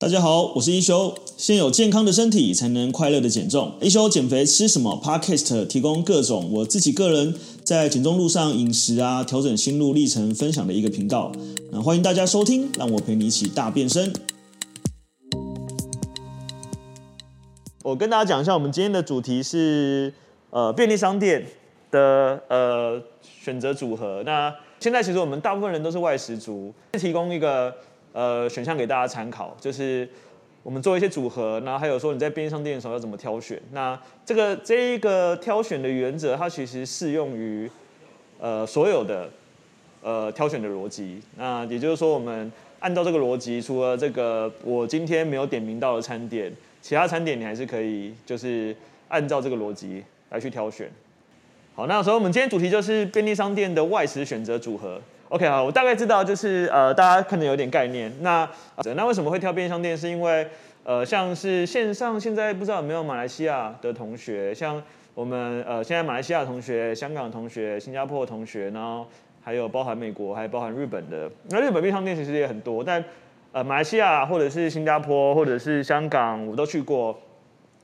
大家好，我是一休。先有健康的身体，才能快乐的减重。一休减肥吃什么？Podcast 提供各种我自己个人在减重路上饮食啊，调整心路历程分享的一个频道。那欢迎大家收听，让我陪你一起大变身。我跟大家讲一下，我们今天的主题是呃便利商店的呃选择组合。那现在其实我们大部分人都是外食族，提供一个。呃，选项给大家参考，就是我们做一些组合，然后还有说你在便利商店的时候要怎么挑选。那这个这一个挑选的原则，它其实适用于呃所有的呃挑选的逻辑。那也就是说，我们按照这个逻辑，除了这个我今天没有点名到的餐点，其他餐点你还是可以就是按照这个逻辑来去挑选。好，那所以我们今天主题就是便利商店的外食选择组合。OK，好，我大概知道，就是呃，大家可能有点概念。那那为什么会挑便利商店？是因为呃，像是线上现在不知道有没有马来西亚的同学，像我们呃，现在马来西亚同学、香港同学、新加坡的同学，然后还有包含美国，还有包含日本的。那日本便利商店其实也很多，但呃，马来西亚或者是新加坡或者是香港，我都去过，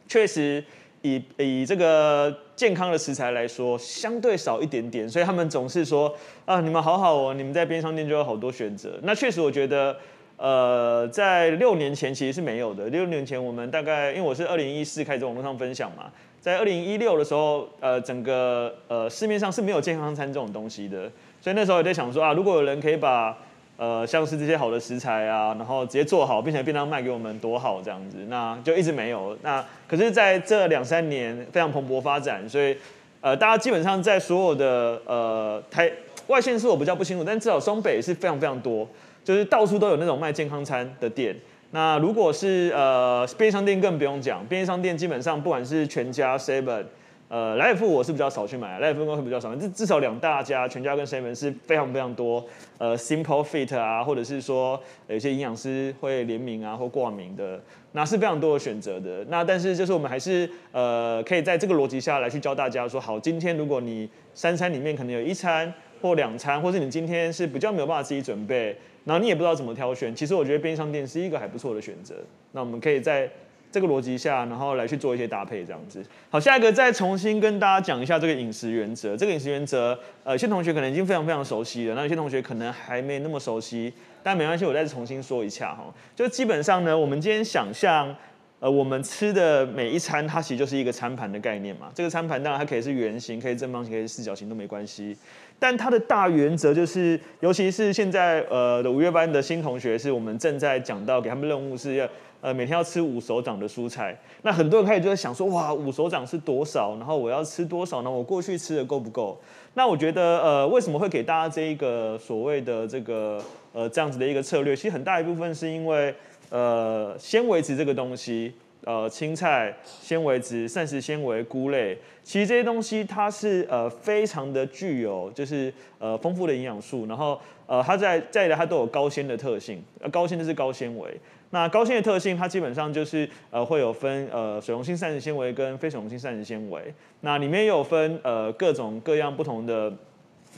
确实。以以这个健康的食材来说，相对少一点点，所以他们总是说啊，你们好好哦，你们在边商店就有好多选择。那确实，我觉得，呃，在六年前其实是没有的。六年前我们大概，因为我是二零一四开始网络上分享嘛，在二零一六的时候，呃，整个呃市面上是没有健康餐这种东西的，所以那时候也在想说啊，如果有人可以把呃，像是这些好的食材啊，然后直接做好，并且便当卖给我们，多好这样子，那就一直没有。那可是在这两三年非常蓬勃发展，所以呃，大家基本上在所有的呃台外县市我比较不清楚，但至少双北是非常非常多，就是到处都有那种卖健康餐的店。那如果是呃便利商店更不用讲，便利商店基本上不管是全家、Seven。呃，莱尔富我是比较少去买，莱尔富应该会比较少，至至少两大家，全家跟 seven 是非常非常多。呃，Simple Fit 啊，或者是说有些营养师会联名啊或挂名的，那是非常多的选择的。那但是就是我们还是呃可以在这个逻辑下来去教大家说，好，今天如果你三餐里面可能有一餐或两餐，或是你今天是比较没有办法自己准备，然后你也不知道怎么挑选，其实我觉得便利商店是一个还不错的选择。那我们可以在。这个逻辑下，然后来去做一些搭配，这样子。好，下一个再重新跟大家讲一下这个饮食原则。这个饮食原则，呃，有些同学可能已经非常非常熟悉了，那有些同学可能还没那么熟悉，但没关系，我再重新说一下哈。就基本上呢，我们今天想象，呃，我们吃的每一餐，它其实就是一个餐盘的概念嘛。这个餐盘当然它可以是圆形，可以正方形，可以是四角形都没关系。但它的大原则就是，尤其是现在呃的五月班的新同学，是我们正在讲到给他们任务是要。呃，每天要吃五手掌的蔬菜，那很多人开始就在想说，哇，五手掌是多少？然后我要吃多少呢？我过去吃的够不够？那我觉得，呃，为什么会给大家这一个所谓的这个呃这样子的一个策略？其实很大一部分是因为，呃，纤维质这个东西，呃，青菜、纤维质、膳食纤维、菇类，其实这些东西它是呃非常的具有就是呃丰富的营养素，然后呃它在在的它都有高纤的特性，呃高纤就是高纤维。那高纤的特性，它基本上就是呃会有分呃水溶性膳食纤维跟非水溶性膳食纤维。那里面也有分呃各种各样不同的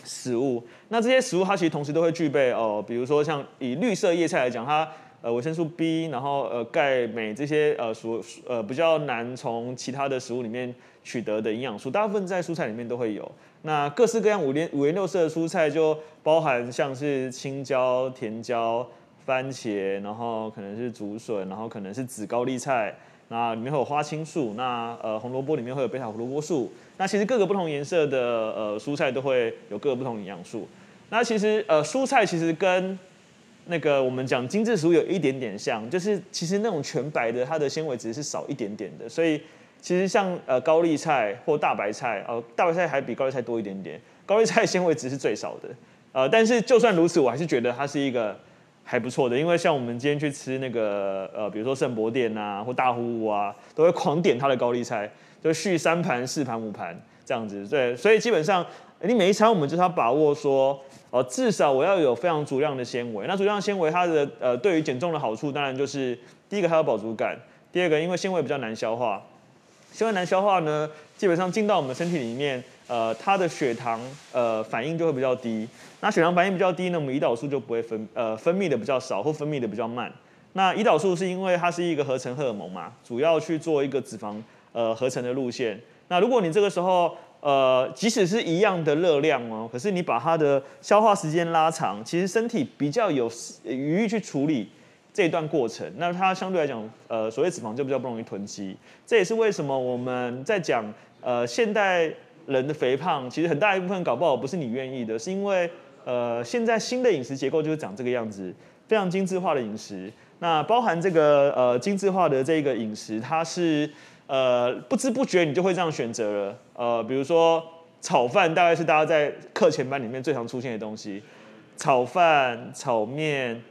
食物。那这些食物它其实同时都会具备哦、比如说像以绿色叶菜来讲，它呃维生素 B，然后呃钙、镁这些呃属呃比较难从其他的食物里面取得的营养素，大部分在蔬菜里面都会有。那各式各样五颜五颜六色的蔬菜就包含像是青椒、甜椒。番茄，然后可能是竹笋，然后可能是紫高丽菜，那里面会有花青素，那呃红萝卜里面会有贝塔胡萝卜素，那其实各个不同颜色的呃蔬菜都会有各个不同营养素。那其实呃蔬菜其实跟那个我们讲精致食物有一点点像，就是其实那种全白的它的纤维值是少一点点的，所以其实像呃高丽菜或大白菜，呃大白菜还比高丽菜多一点点，高丽菜 纤维值是最少的，呃但是就算如此，我还是觉得它是一个。还不错的，因为像我们今天去吃那个呃，比如说圣博店啊，或大户屋啊，都会狂点它的高丽菜，就续三盘、四盘、五盘这样子。对，所以基本上你每一餐我们就是要把握说，呃，至少我要有非常足量的纤维。那足量纤维它的呃，对于减重的好处，当然就是第一个它有饱足感，第二个因为纤维比较难消化，纤维难消化呢，基本上进到我们身体里面。呃，它的血糖呃反应就会比较低，那血糖反应比较低呢，我们胰岛素就不会分呃分泌的比较少或分泌的比较慢。那胰岛素是因为它是一个合成荷尔蒙嘛，主要去做一个脂肪呃合成的路线。那如果你这个时候呃即使是一样的热量哦，可是你把它的消化时间拉长，其实身体比较有余裕去处理这一段过程。那它相对来讲呃所谓脂肪就比较不容易囤积。这也是为什么我们在讲呃现代人的肥胖，其实很大一部分搞不好不是你愿意的，是因为呃现在新的饮食结构就是长这个样子，非常精致化的饮食。那包含这个呃精致化的这个饮食，它是呃不知不觉你就会这样选择了。呃，比如说炒饭，大概是大家在课前班里面最常出现的东西。炒饭、炒面、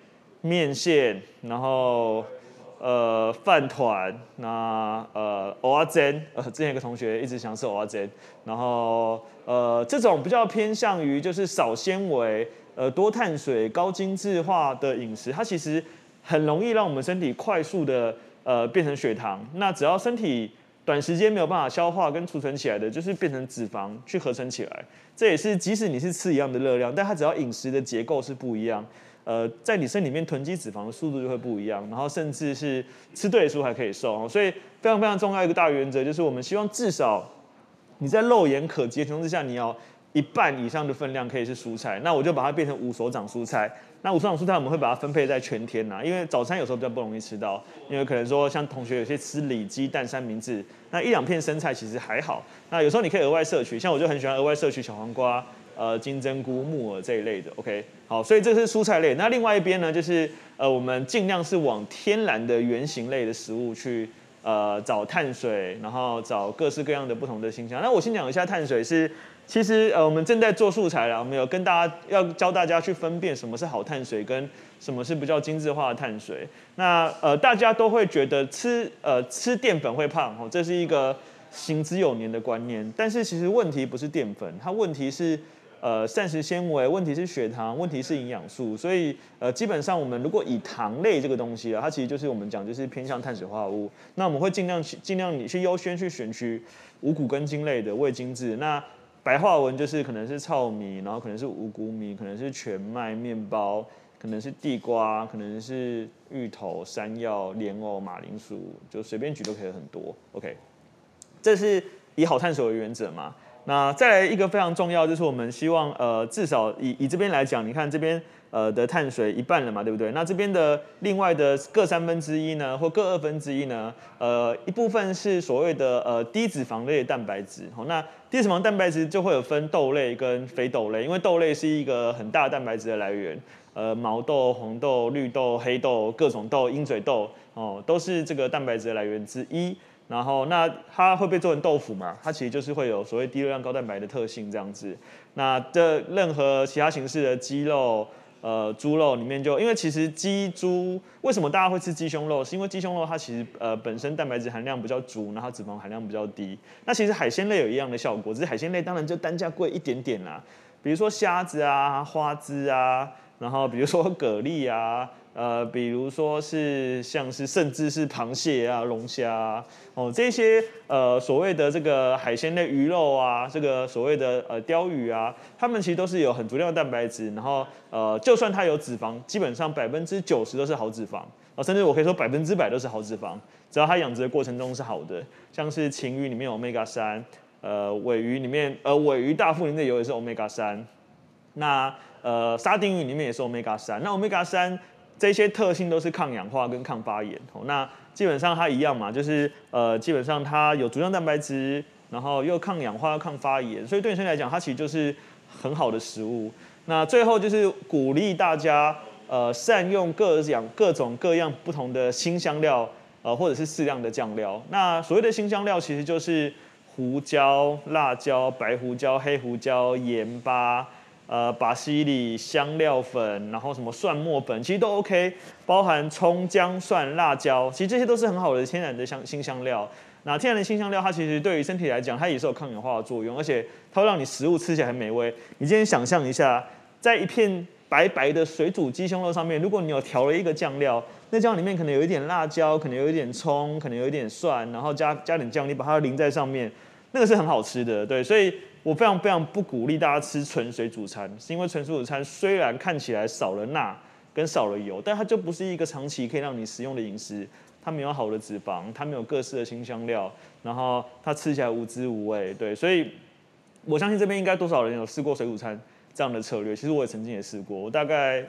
面线，然后呃饭团，那呃蚵仔煎。呃，之前有个同学一直想吃蚵仔煎，然后呃这种比较偏向于就是少纤维、呃多碳水、高精致化的饮食，它其实。很容易让我们身体快速的呃变成血糖，那只要身体短时间没有办法消化跟储存起来的，就是变成脂肪去合成起来。这也是即使你是吃一样的热量，但它只要饮食的结构是不一样，呃，在你身里面囤积脂肪的速度就会不一样，然后甚至是吃对的时候还可以瘦。所以非常非常重要一个大原则就是，我们希望至少你在肉眼可及的情况之下，你要一半以上的分量可以是蔬菜。那我就把它变成五手掌蔬菜。那五手掌蔬菜我们会把它分配在全天呐，因为早餐有时候比较不容易吃到，因为可能说像同学有些吃里脊、蛋三明治，那一两片生菜其实还好。那有时候你可以额外摄取，像我就很喜欢额外摄取小黄瓜、呃金针菇、木耳这一类的。OK，好，所以这是蔬菜类。那另外一边呢，就是呃我们尽量是往天然的原型类的食物去呃找碳水，然后找各式各样的不同的辛香。那我先讲一下碳水是。其实呃，我们正在做素材了，我们有跟大家要教大家去分辨什么是好碳水，跟什么是比较精致化的碳水。那呃，大家都会觉得吃呃吃淀粉会胖哦，这是一个行之有年的观念。但是其实问题不是淀粉，它问题是呃膳食纤维，问题是血糖，问题是营养素。所以呃，基本上我们如果以糖类这个东西啊，它其实就是我们讲就是偏向碳水化合物。那我们会尽量去尽量你去优先去选取五谷根茎类的未精制。那白话文就是可能是糙米，然后可能是五谷米，可能是全麦面包，可能是地瓜，可能是芋头、山药、莲藕、马铃薯，就随便举都可以很多。OK，这是以好碳水为原则嘛？那再来一个非常重要，就是我们希望呃至少以以这边来讲，你看这边。呃的碳水一半了嘛，对不对？那这边的另外的各三分之一呢，或各二分之一呢，呃一部分是所谓的呃低脂肪类的蛋白质。好，那低脂肪蛋白质就会有分豆类跟非豆类，因为豆类是一个很大蛋白质的来源。呃，毛豆、红豆、绿豆、黑豆、各种豆、鹰嘴豆哦，都是这个蛋白质的来源之一。然后那它会被做成豆腐嘛？它其实就是会有所谓低热量高蛋白的特性这样子。那这任何其他形式的鸡肉。呃，猪肉里面就因为其实鸡猪为什么大家会吃鸡胸肉？是因为鸡胸肉它其实呃本身蛋白质含量比较足，然后脂肪含量比较低。那其实海鲜类有一样的效果，只是海鲜类当然就单价贵一点点啦。比如说虾子啊、花枝啊，然后比如说蛤蜊啊。呃，比如说是像是甚至是螃蟹啊、龙虾啊，哦，这些呃所谓的这个海鲜类鱼肉啊，这个所谓的呃鯛鱼啊，它们其实都是有很足量的蛋白质，然后呃就算它有脂肪，基本上百分之九十都是好脂肪，哦，甚至我可以说百分之百都是好脂肪，只要它养殖的过程中是好的，像是鯖鱼里面有 omega 三，呃尾鱼里面呃尾鱼大腹里面的油也是 omega 三，那呃沙丁鱼里面也是 omega 三，那 omega 三。这些特性都是抗氧化跟抗发炎，哦那基本上它一样嘛，就是呃，基本上它有足量蛋白质，然后又抗氧化、抗发炎，所以对女生来讲，它其实就是很好的食物。那最后就是鼓励大家呃善用各样各种各样不同的新香料，呃或者是适量的酱料。那所谓的新香料其实就是胡椒、辣椒、白胡椒、黑胡椒、盐巴。呃，巴西里香料粉，然后什么蒜末粉，其实都 OK，包含葱、姜、蒜、辣椒，其实这些都是很好的天然的香辛香料。那天然的辛香料，它其实对于身体来讲，它也是有抗氧化的作用，而且它会让你食物吃起来很美味。你今天想象一下，在一片白白的水煮鸡胸肉上面，如果你有调了一个酱料，那酱里面可能有一点辣椒，可能有一点葱，可能有一点蒜，然后加加点酱，你把它淋在上面，那个是很好吃的，对，所以。我非常非常不鼓励大家吃纯水煮餐，是因为纯水煮餐虽然看起来少了钠，跟少了油，但它就不是一个长期可以让你食用的饮食。它没有好的脂肪，它没有各式的新香料，然后它吃起来无滋无味。对，所以我相信这边应该多少人有试过水煮餐这样的策略。其实我也曾经也试过，我大概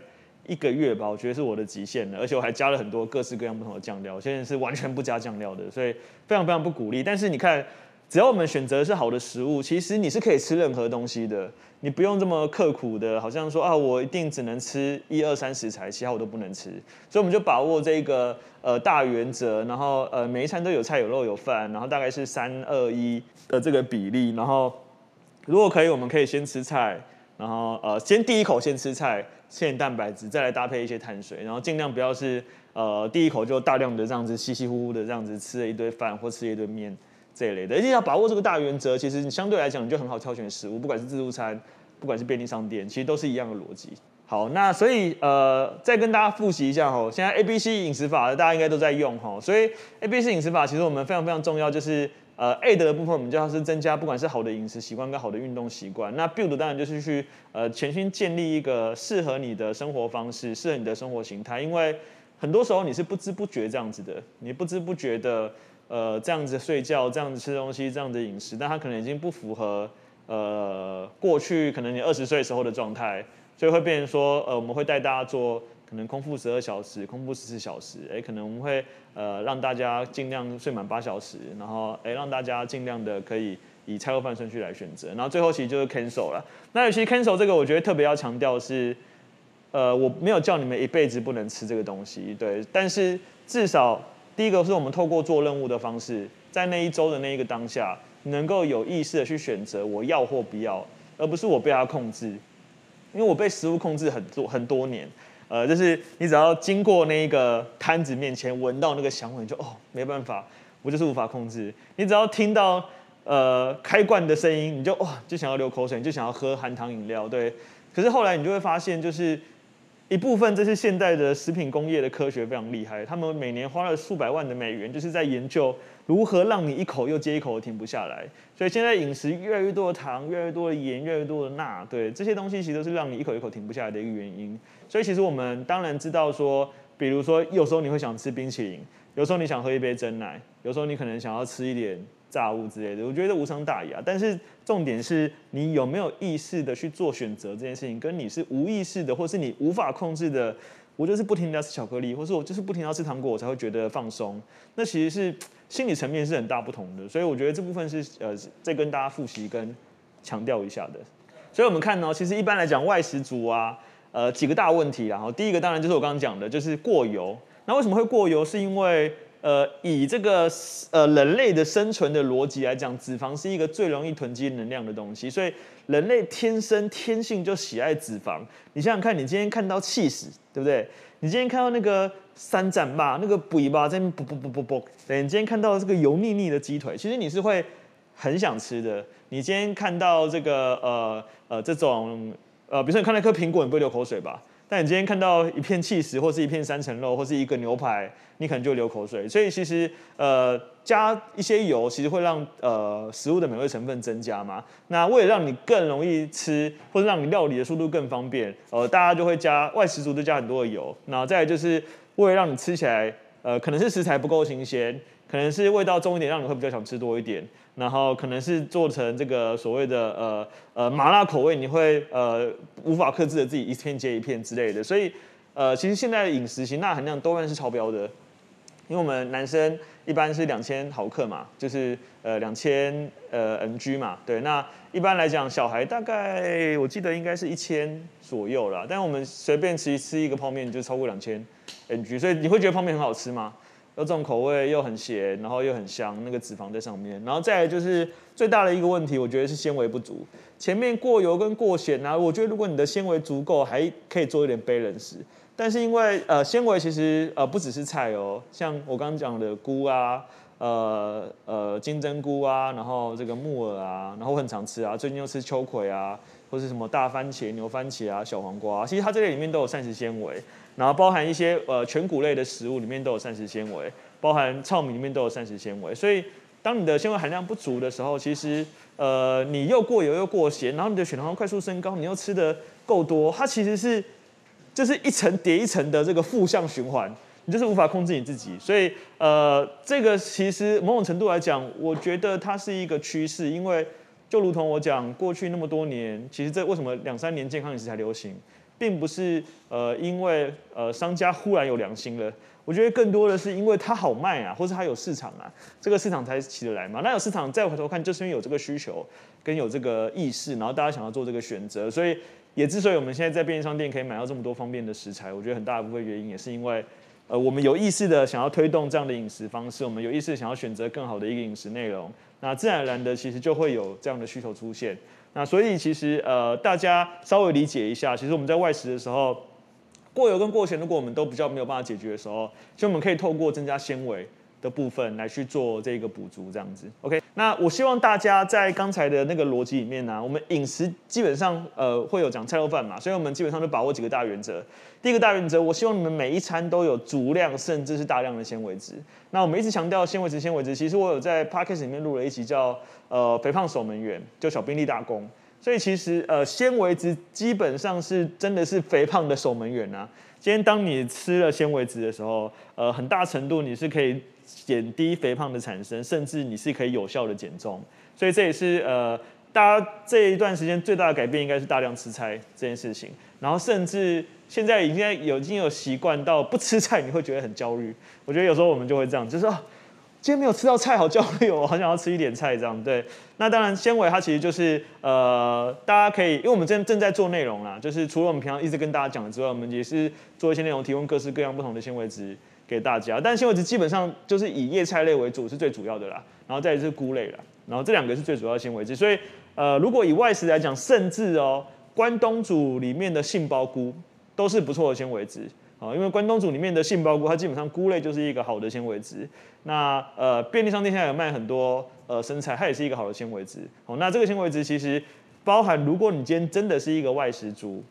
一个月吧，我觉得是我的极限了。而且我还加了很多各式各样不同的酱料，我现在是完全不加酱料的，所以非常非常不鼓励。但是你看。只要我们选择是好的食物，其实你是可以吃任何东西的，你不用这么刻苦的，好像说啊，我一定只能吃一二三食材，其他我都不能吃。所以我们就把握这个呃大原则，然后呃每一餐都有菜有肉有饭，然后大概是三二一的这个比例。然后如果可以，我们可以先吃菜，然后呃先第一口先吃菜，吃点蛋白质，再来搭配一些碳水，然后尽量不要是呃第一口就大量的这样子稀稀糊糊的这样子吃了一堆饭或吃了一堆面。这一类的，而且要把握这个大原则，其实你相对来讲你就很好挑选食物，不管是自助餐，不管是便利商店，其实都是一样的逻辑。好，那所以呃，再跟大家复习一下哈，现在 A B C 饮食法大家应该都在用哈，所以 A B C 饮食法其实我们非常非常重要，就是呃 A 的部分我们就要是增加，不管是好的饮食习惯跟好的运动习惯，那 Build 当然就是去呃全心建立一个适合你的生活方式，适合你的生活形态，因为很多时候你是不知不觉这样子的，你不知不觉的。呃，这样子睡觉，这样子吃东西，这样子饮食，但他可能已经不符合呃过去可能你二十岁时候的状态，所以会变成说，呃，我们会带大家做可能空腹十二小时，空腹十四小时，哎，可能我们会呃让大家尽量睡满八小时，然后哎让大家尽量的可以以菜肉饭顺序来选择，然后最后其实就是 cancel 了。那尤其 cancel 这个，我觉得特别要强调是，呃，我没有叫你们一辈子不能吃这个东西，对，但是至少。第一个是我们透过做任务的方式，在那一周的那一个当下，能够有意识的去选择我要或不要，而不是我被它控制。因为我被食物控制很多很多年，呃，就是你只要经过那一个摊子面前，闻到那个香味，你就哦，没办法，我就是无法控制。你只要听到呃开罐的声音，你就哇，就想要流口水，你就想要喝含糖饮料，对。可是后来你就会发现，就是。一部分这是现代的食品工业的科学非常厉害，他们每年花了数百万的美元，就是在研究如何让你一口又接一口停不下来。所以现在饮食越来越多的糖，越来越多的盐，越来越多的钠，对，这些东西其实都是让你一口一口停不下来的一个原因。所以其实我们当然知道说，比如说有时候你会想吃冰淇淋，有时候你想喝一杯真奶，有时候你可能想要吃一点。炸物之类的，我觉得无伤大雅。但是重点是你有没有意识的去做选择这件事情，跟你是无意识的，或是你无法控制的，我就是不停的要吃巧克力，或是我就是不停的要吃糖果，我才会觉得放松。那其实是心理层面是很大不同的。所以我觉得这部分是呃，再跟大家复习跟强调一下的。所以我们看呢，其实一般来讲外食族啊，呃，几个大问题。然后第一个当然就是我刚刚讲的，就是过油。那为什么会过油？是因为呃，以这个呃人类的生存的逻辑来讲，脂肪是一个最容易囤积能量的东西，所以人类天生天性就喜爱脂肪。你想想看，你今天看到气死，对不对？你今天看到那个三盏吧，那个尾巴在那啵啵啵啵啵，对，你今天看到这个油腻腻的鸡腿，其实你是会很想吃的。你今天看到这个呃呃这种呃，比如说你看到一颗苹果，你不会流口水吧？但你今天看到一片起司，或是一片三层肉，或是一个牛排，你可能就流口水。所以其实呃加一些油，其实会让呃食物的美味成分增加嘛。那为了让你更容易吃，或者让你料理的速度更方便，呃大家就会加外食族都加很多的油。然后再来就是为了让你吃起来，呃可能是食材不够新鲜，可能是味道重一点，让你会比较想吃多一点。然后可能是做成这个所谓的呃呃麻辣口味，你会呃无法克制的自己一片接一片之类的，所以呃其实现在的饮食型钠含量多半是超标的，因为我们男生一般是两千毫克嘛，就是呃两千呃 mg 嘛，对，那一般来讲小孩大概我记得应该是一千左右啦，但我们随便吃吃一个泡面就超过两千 mg，所以你会觉得泡面很好吃吗？有这种口味又很咸，然后又很香，那个脂肪在上面，然后再来就是最大的一个问题，我觉得是纤维不足。前面过油跟过咸啊，我觉得如果你的纤维足够，还可以做一点 balance。但是因为呃纤维其实呃不只是菜哦，像我刚刚讲的菇啊，呃呃金针菇啊，然后这个木耳啊，然后我很常吃啊，最近又吃秋葵啊，或是什么大番茄、牛番茄啊、小黄瓜啊，其实它这类里面都有膳食纤维。然后包含一些呃全谷类的食物里面都有膳食纤维，包含糙米里面都有膳食纤维，所以当你的纤维含量不足的时候，其实呃你又过油又过咸，然后你的血糖快速升高，你又吃得够多，它其实是就是一层叠一层的这个负向循环，你就是无法控制你自己。所以呃，这个其实某种程度来讲，我觉得它是一个趋势，因为就如同我讲，过去那么多年，其实这为什么两三年健康饮食才流行，并不是呃因为呃商家忽然有良心了。我觉得更多的是因为它好卖啊，或是它有市场啊，这个市场才起得来嘛。那有市场，再回头看，就是因为有这个需求跟有这个意识，然后大家想要做这个选择，所以也之所以我们现在在便利商店可以买到这么多方便的食材，我觉得很大一部分原因也是因为，呃，我们有意识的想要推动这样的饮食方式，我们有意识想要选择更好的一个饮食内容，那自然而然的其实就会有这样的需求出现。那所以其实呃，大家稍微理解一下，其实我们在外食的时候。过油跟过咸，如果我们都比较没有办法解决的时候，所以我们可以透过增加纤维的部分来去做这个补足，这样子。OK，那我希望大家在刚才的那个逻辑里面呢、我们饮食基本上呃会有讲菜肉饭嘛，所以我们基本上就把握几个大原则。第一个大原则，我希望你们每一餐都有足量甚至是大量的纤维质。那我们一直强调纤维质，纤维质，其实我有在 Podcast 里面录了一集叫呃肥胖守门员，就小兵立大功。所以其实呃纤维质基本上是真的是肥胖的守门员啊。今天当你吃了纤维质的时候，呃很大程度你是可以减低肥胖的产生，甚至你是可以有效的减重。所以这也是呃大家这一段时间最大的改变应该是大量吃菜这件事情。然后甚至现在已经有已经有习惯到不吃菜你会觉得很焦虑。我觉得有时候我们就会这样，就是说。今天没有吃到菜，好焦虑哦，我 好想要吃一点菜，这样对。那当然，纤维它其实就是呃，大家可以，因为我们正正在做内容啦，就是除了我们平常一直跟大家讲的之外，我们也是做一些内容，提供各式各样不同的纤维质给大家。但纤维质基本上就是以叶菜类为主，是最主要的啦。然后再是菇类啦，然后这两个是最主要的纤维质。所以呃，如果以外食来讲，甚至哦，关东煮里面的杏鲍菇都是不错的纤维质。啊，因为关东煮里面的杏鲍菇，它基本上菇类就是一个好的纤维质。那呃，便利商店现在有卖很多呃生菜，它也是一个好的纤维质。哦，那这个纤维质其实包含，如果你今天真的是一个外食族，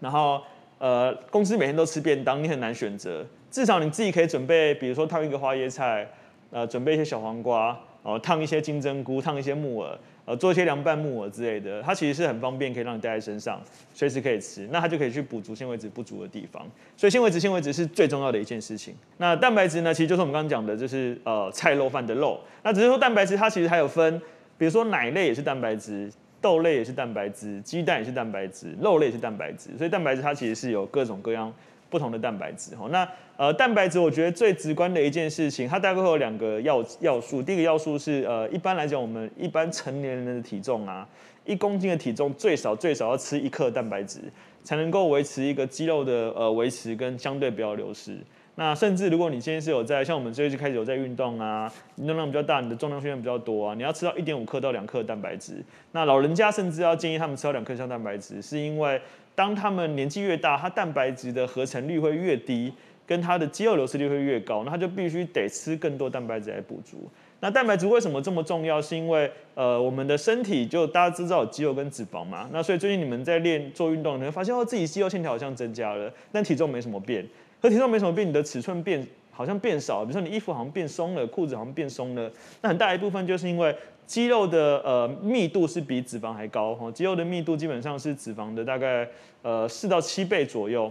然后呃公司每天都吃便当，你很难选择。至少你自己可以准备，比如说烫一个花椰菜，呃，准备一些小黄瓜，哦，烫一些金针菇，烫一些木耳。呃，做一些凉拌木耳之类的，它其实是很方便，可以让你带在身上，随时可以吃。那它就可以去补足纤维质不足的地方。所以纤维质，纤维质是最重要的一件事情。那蛋白质呢，其实就是我们刚刚讲的，就是呃菜肉饭的肉。那只是说蛋白质，它其实还有分，比如说奶类也是蛋白质，豆类也是蛋白质，鸡蛋也是蛋白质，肉类也是蛋白质。所以蛋白质它其实是有各种各样不同的蛋白质。哈，那呃蛋白质，我觉得最直观的一件事情，它大概会有两个要要素。第一个要素是呃一般来讲，我们一般成年人的体重啊，一公斤的体重最少最少要吃一克蛋白质，才能够维持一个肌肉的呃维持跟相对不要流失。那甚至如果你今天是有在像我们最近开始有在运动啊，运动量比较大，你的重量训练比较多啊，你要吃到一点五克到两克蛋白质。那老人家甚至要建议他们吃到两克以上蛋白质，是因为当他们年纪越大，它蛋白质的合成率会越低，跟它的肌肉流失率会越高，那他就必须得吃更多蛋白质来补足。那蛋白质为什么这么重要？是因为呃，我们的身体就大家知道有肌肉跟脂肪嘛，那所以最近你们在练做运动，你会发现哦，自己肌肉线条好像增加了，但体重没什么变。和体重没什么变，你的尺寸变好像变少，比如说你衣服好像变松了，裤子好像变松了，那很大一部分就是因为肌肉的呃密度是比脂肪还高哈，肌肉的密度基本上是脂肪的大概呃四到七倍左右，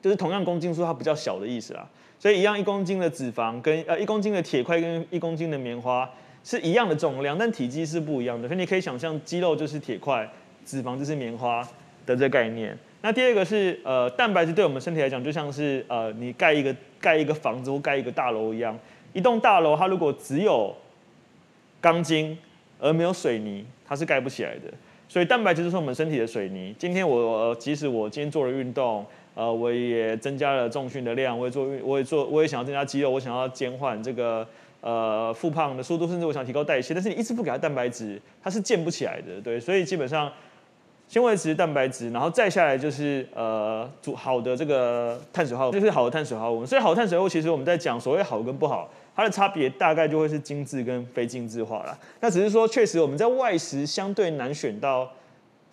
就是同样公斤数它比较小的意思啦。所以一样一公斤的脂肪跟呃一公斤的铁块跟一公斤的棉花是一样的重量，但体积是不一样的。所以你可以想象肌肉就是铁块，脂肪就是棉花的这个概念。那第二个是呃，蛋白质对我们身体来讲，就像是呃，你盖一个盖一个房子或盖一个大楼一样。一栋大楼它如果只有钢筋而没有水泥，它是盖不起来的。所以蛋白质就是我们身体的水泥。今天我即使我今天做了运动，呃，我也增加了重训的量，我也做运，我也做，我也想要增加肌肉，我想要减缓这个呃复胖的速度，甚至我想提高代谢。但是你一直不给它蛋白质，它是建不起来的。对，所以基本上。纤维质、蛋白质，然后再下来就是呃，煮好的这个碳水化合物，就是好的碳水化合物。所以好的碳水化合物，其实我们在讲所谓好跟不好，它的差别大概就会是精致跟非精致化啦。那只是说，确实我们在外食相对难选到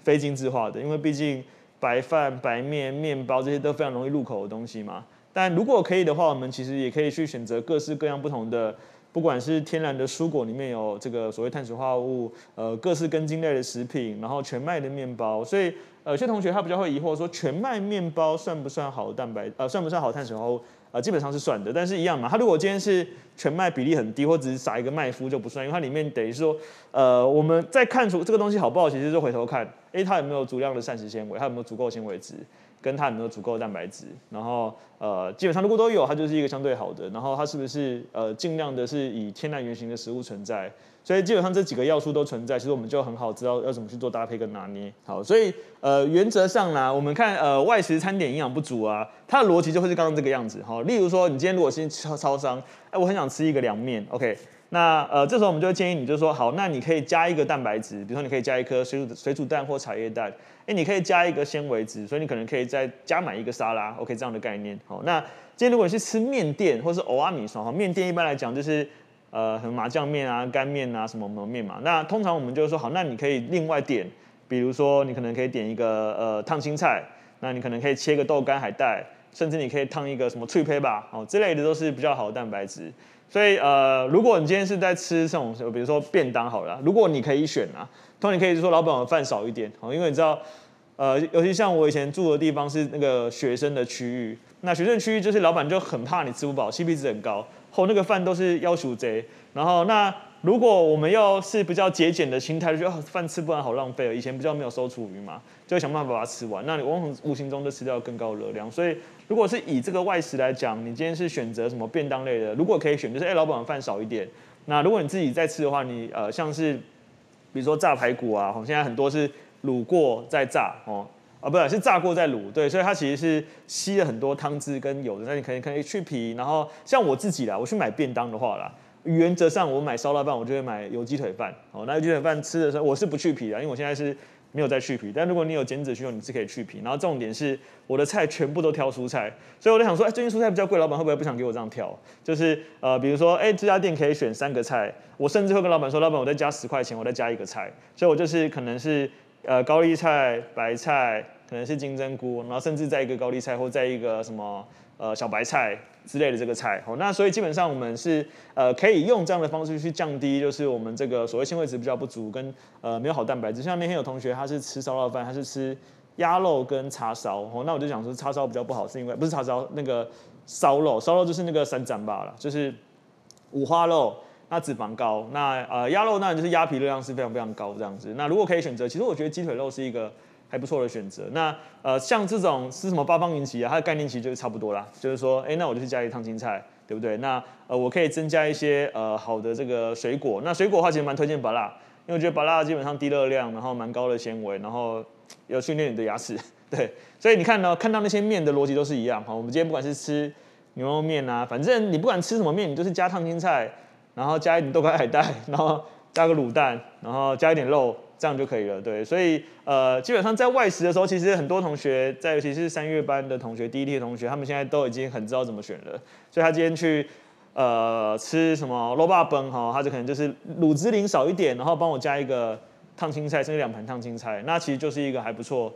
非精致化的，因为毕竟白饭、白面、面包这些都非常容易入口的东西嘛。但如果可以的话，我们其实也可以去选择各式各样不同的不管是天然的蔬果里面有这个所谓碳水化合物，呃，各式根茎类的食品，然后全麦的面包，所以，有些同学他比较会疑惑说，全麦面包算不算好蛋白？呃，算不算好碳水化合物？啊，基本上是算的，但是一样嘛，它如果今天是全麦比例很低，或只是撒一个麦麸就不算，因为它里面等于说，呃，我们在看出这个东西好不好，其实就回头看，诶，它有没有足量的膳食纤维，它有没有足够纤维值。跟它有没有足够的蛋白质，然后呃，基本上如果都有，它就是一个相对好的。然后它是不是呃尽量的是以天然原型的食物存在？所以基本上这几个要素都存在，其实我们就很好知道要怎么去做搭配跟拿捏。好，所以呃原则上呢，我们看呃外食餐点营养不足啊，它的逻辑就会是刚刚这个样子。好，例如说你今天如果是超超商，哎，我很想吃一个凉面，OK。那呃，这时候我们就会建议你，就是说，好，那你可以加一个蛋白质，比如说你可以加一颗水煮水煮蛋或茶叶蛋，哎，你可以加一个纤维质，所以你可能可以再加买一个沙拉，OK，这样的概念。好，那今天如果你是吃面店或是蚵仔面线哈，面店一般来讲就是呃，什么麻酱面啊、干面啊什么什么面嘛。那通常我们就是说，好，那你可以另外点，比如说你可能可以点一个呃烫青菜，那你可能可以切个豆干海带，甚至你可以烫一个什么脆胚吧，哦，这类的都是比较好的蛋白质。所以呃，如果你今天是在吃这种，比如说便当好了，如果你可以选啊，通常你可以说老板我饭少一点，哦，因为你知道，呃，尤其像我以前住的地方是那个学生的区域，那学生区域就是老板就很怕你吃不饱，CP 值很高，后那个饭都是要求贼，然后那。如果我们要是比较节俭的心态，就觉得饭吃不完好浪费了。以前比较没有收厨余嘛，就想办法把它吃完。那你往往无形中就吃掉更高的热量。所以，如果是以这个外食来讲，你今天是选择什么便当类的？如果可以选，就是哎，老板饭少一点。那如果你自己在吃的话，你呃像是比如说炸排骨啊，现在很多是卤过再炸哦，啊不是是炸过再卤，对，所以它其实是吸了很多汤汁跟油的。那你可以可以去皮，然后像我自己啦，我去买便当的话啦。原则上，我买烧腊饭，我就会买油鸡腿饭。哦，那油鸡腿饭吃的时候，我是不去皮的，因为我现在是没有再去皮。但如果你有减脂需求，你是可以去皮。然后重点是，我的菜全部都挑蔬菜，所以我就想说，哎，最近蔬菜比较贵，老板会不会不想给我这样挑？就是呃，比如说，哎，这家店可以选三个菜，我甚至会跟老板说，老板，我再加十块钱，我再加一个菜。所以我就是可能是呃高丽菜、白菜，可能是金针菇，然后甚至再一个高丽菜或再一个什么。呃，小白菜之类的这个菜，好，那所以基本上我们是呃可以用这样的方式去降低，就是我们这个所谓纤维值比较不足跟呃没有好蛋白质。像那天有同学他是吃烧腊饭，他是吃鸭肉跟叉烧，哦，那我就想说叉烧比较不好，是因为不是叉烧那个烧肉，烧肉就是那个三斩吧了，就是五花肉，那脂肪高，那呃鸭肉那就是鸭皮热量是非常非常高这样子。那如果可以选择，其实我觉得鸡腿肉是一个。还不错的选择。那呃，像这种是什么八方云集啊？它的概念其实就是差不多啦。就是说，哎，那我就去加一烫青菜，对不对？那呃，我可以增加一些呃好的这个水果。那水果的话，其实蛮推荐芭乐，因为我觉得芭乐基本上低热量，然后蛮高的纤维，然后有训练你的牙齿。对，所以你看呢，看到那些面的逻辑都是一样。好，我们今天不管是吃牛肉面啊，反正你不管吃什么面，你就是加烫青菜，然后加一点豆干海带，然后加个卤蛋，然后加一点肉。这样就可以了，对，所以呃，基本上在外食的时候，其实很多同学在，尤其是三月班的同学、第一梯的同学，他们现在都已经很知道怎么选了。所以他今天去呃吃什么卤肉饭哈，他就可能就是卤汁淋少一点，然后帮我加一个烫青菜，甚至两盘烫青菜，那其实就是一个还不错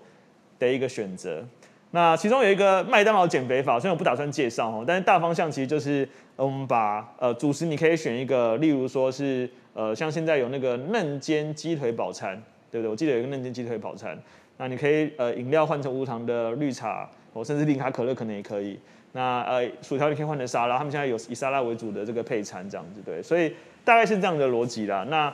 的一个选择。那其中有一个麦当劳减肥法，虽然我不打算介绍哈，但是大方向其实就是我们把呃主食你可以选一个，例如说是。呃，像现在有那个嫩煎鸡腿堡餐，对不对？我记得有一个嫩煎鸡腿堡餐，那你可以呃饮料换成无糖的绿茶，或甚至零卡可乐可能也可以。那呃薯条你可以换成沙拉，他们现在有以沙拉为主的这个配餐这样子，对。所以大概是这样的逻辑啦。那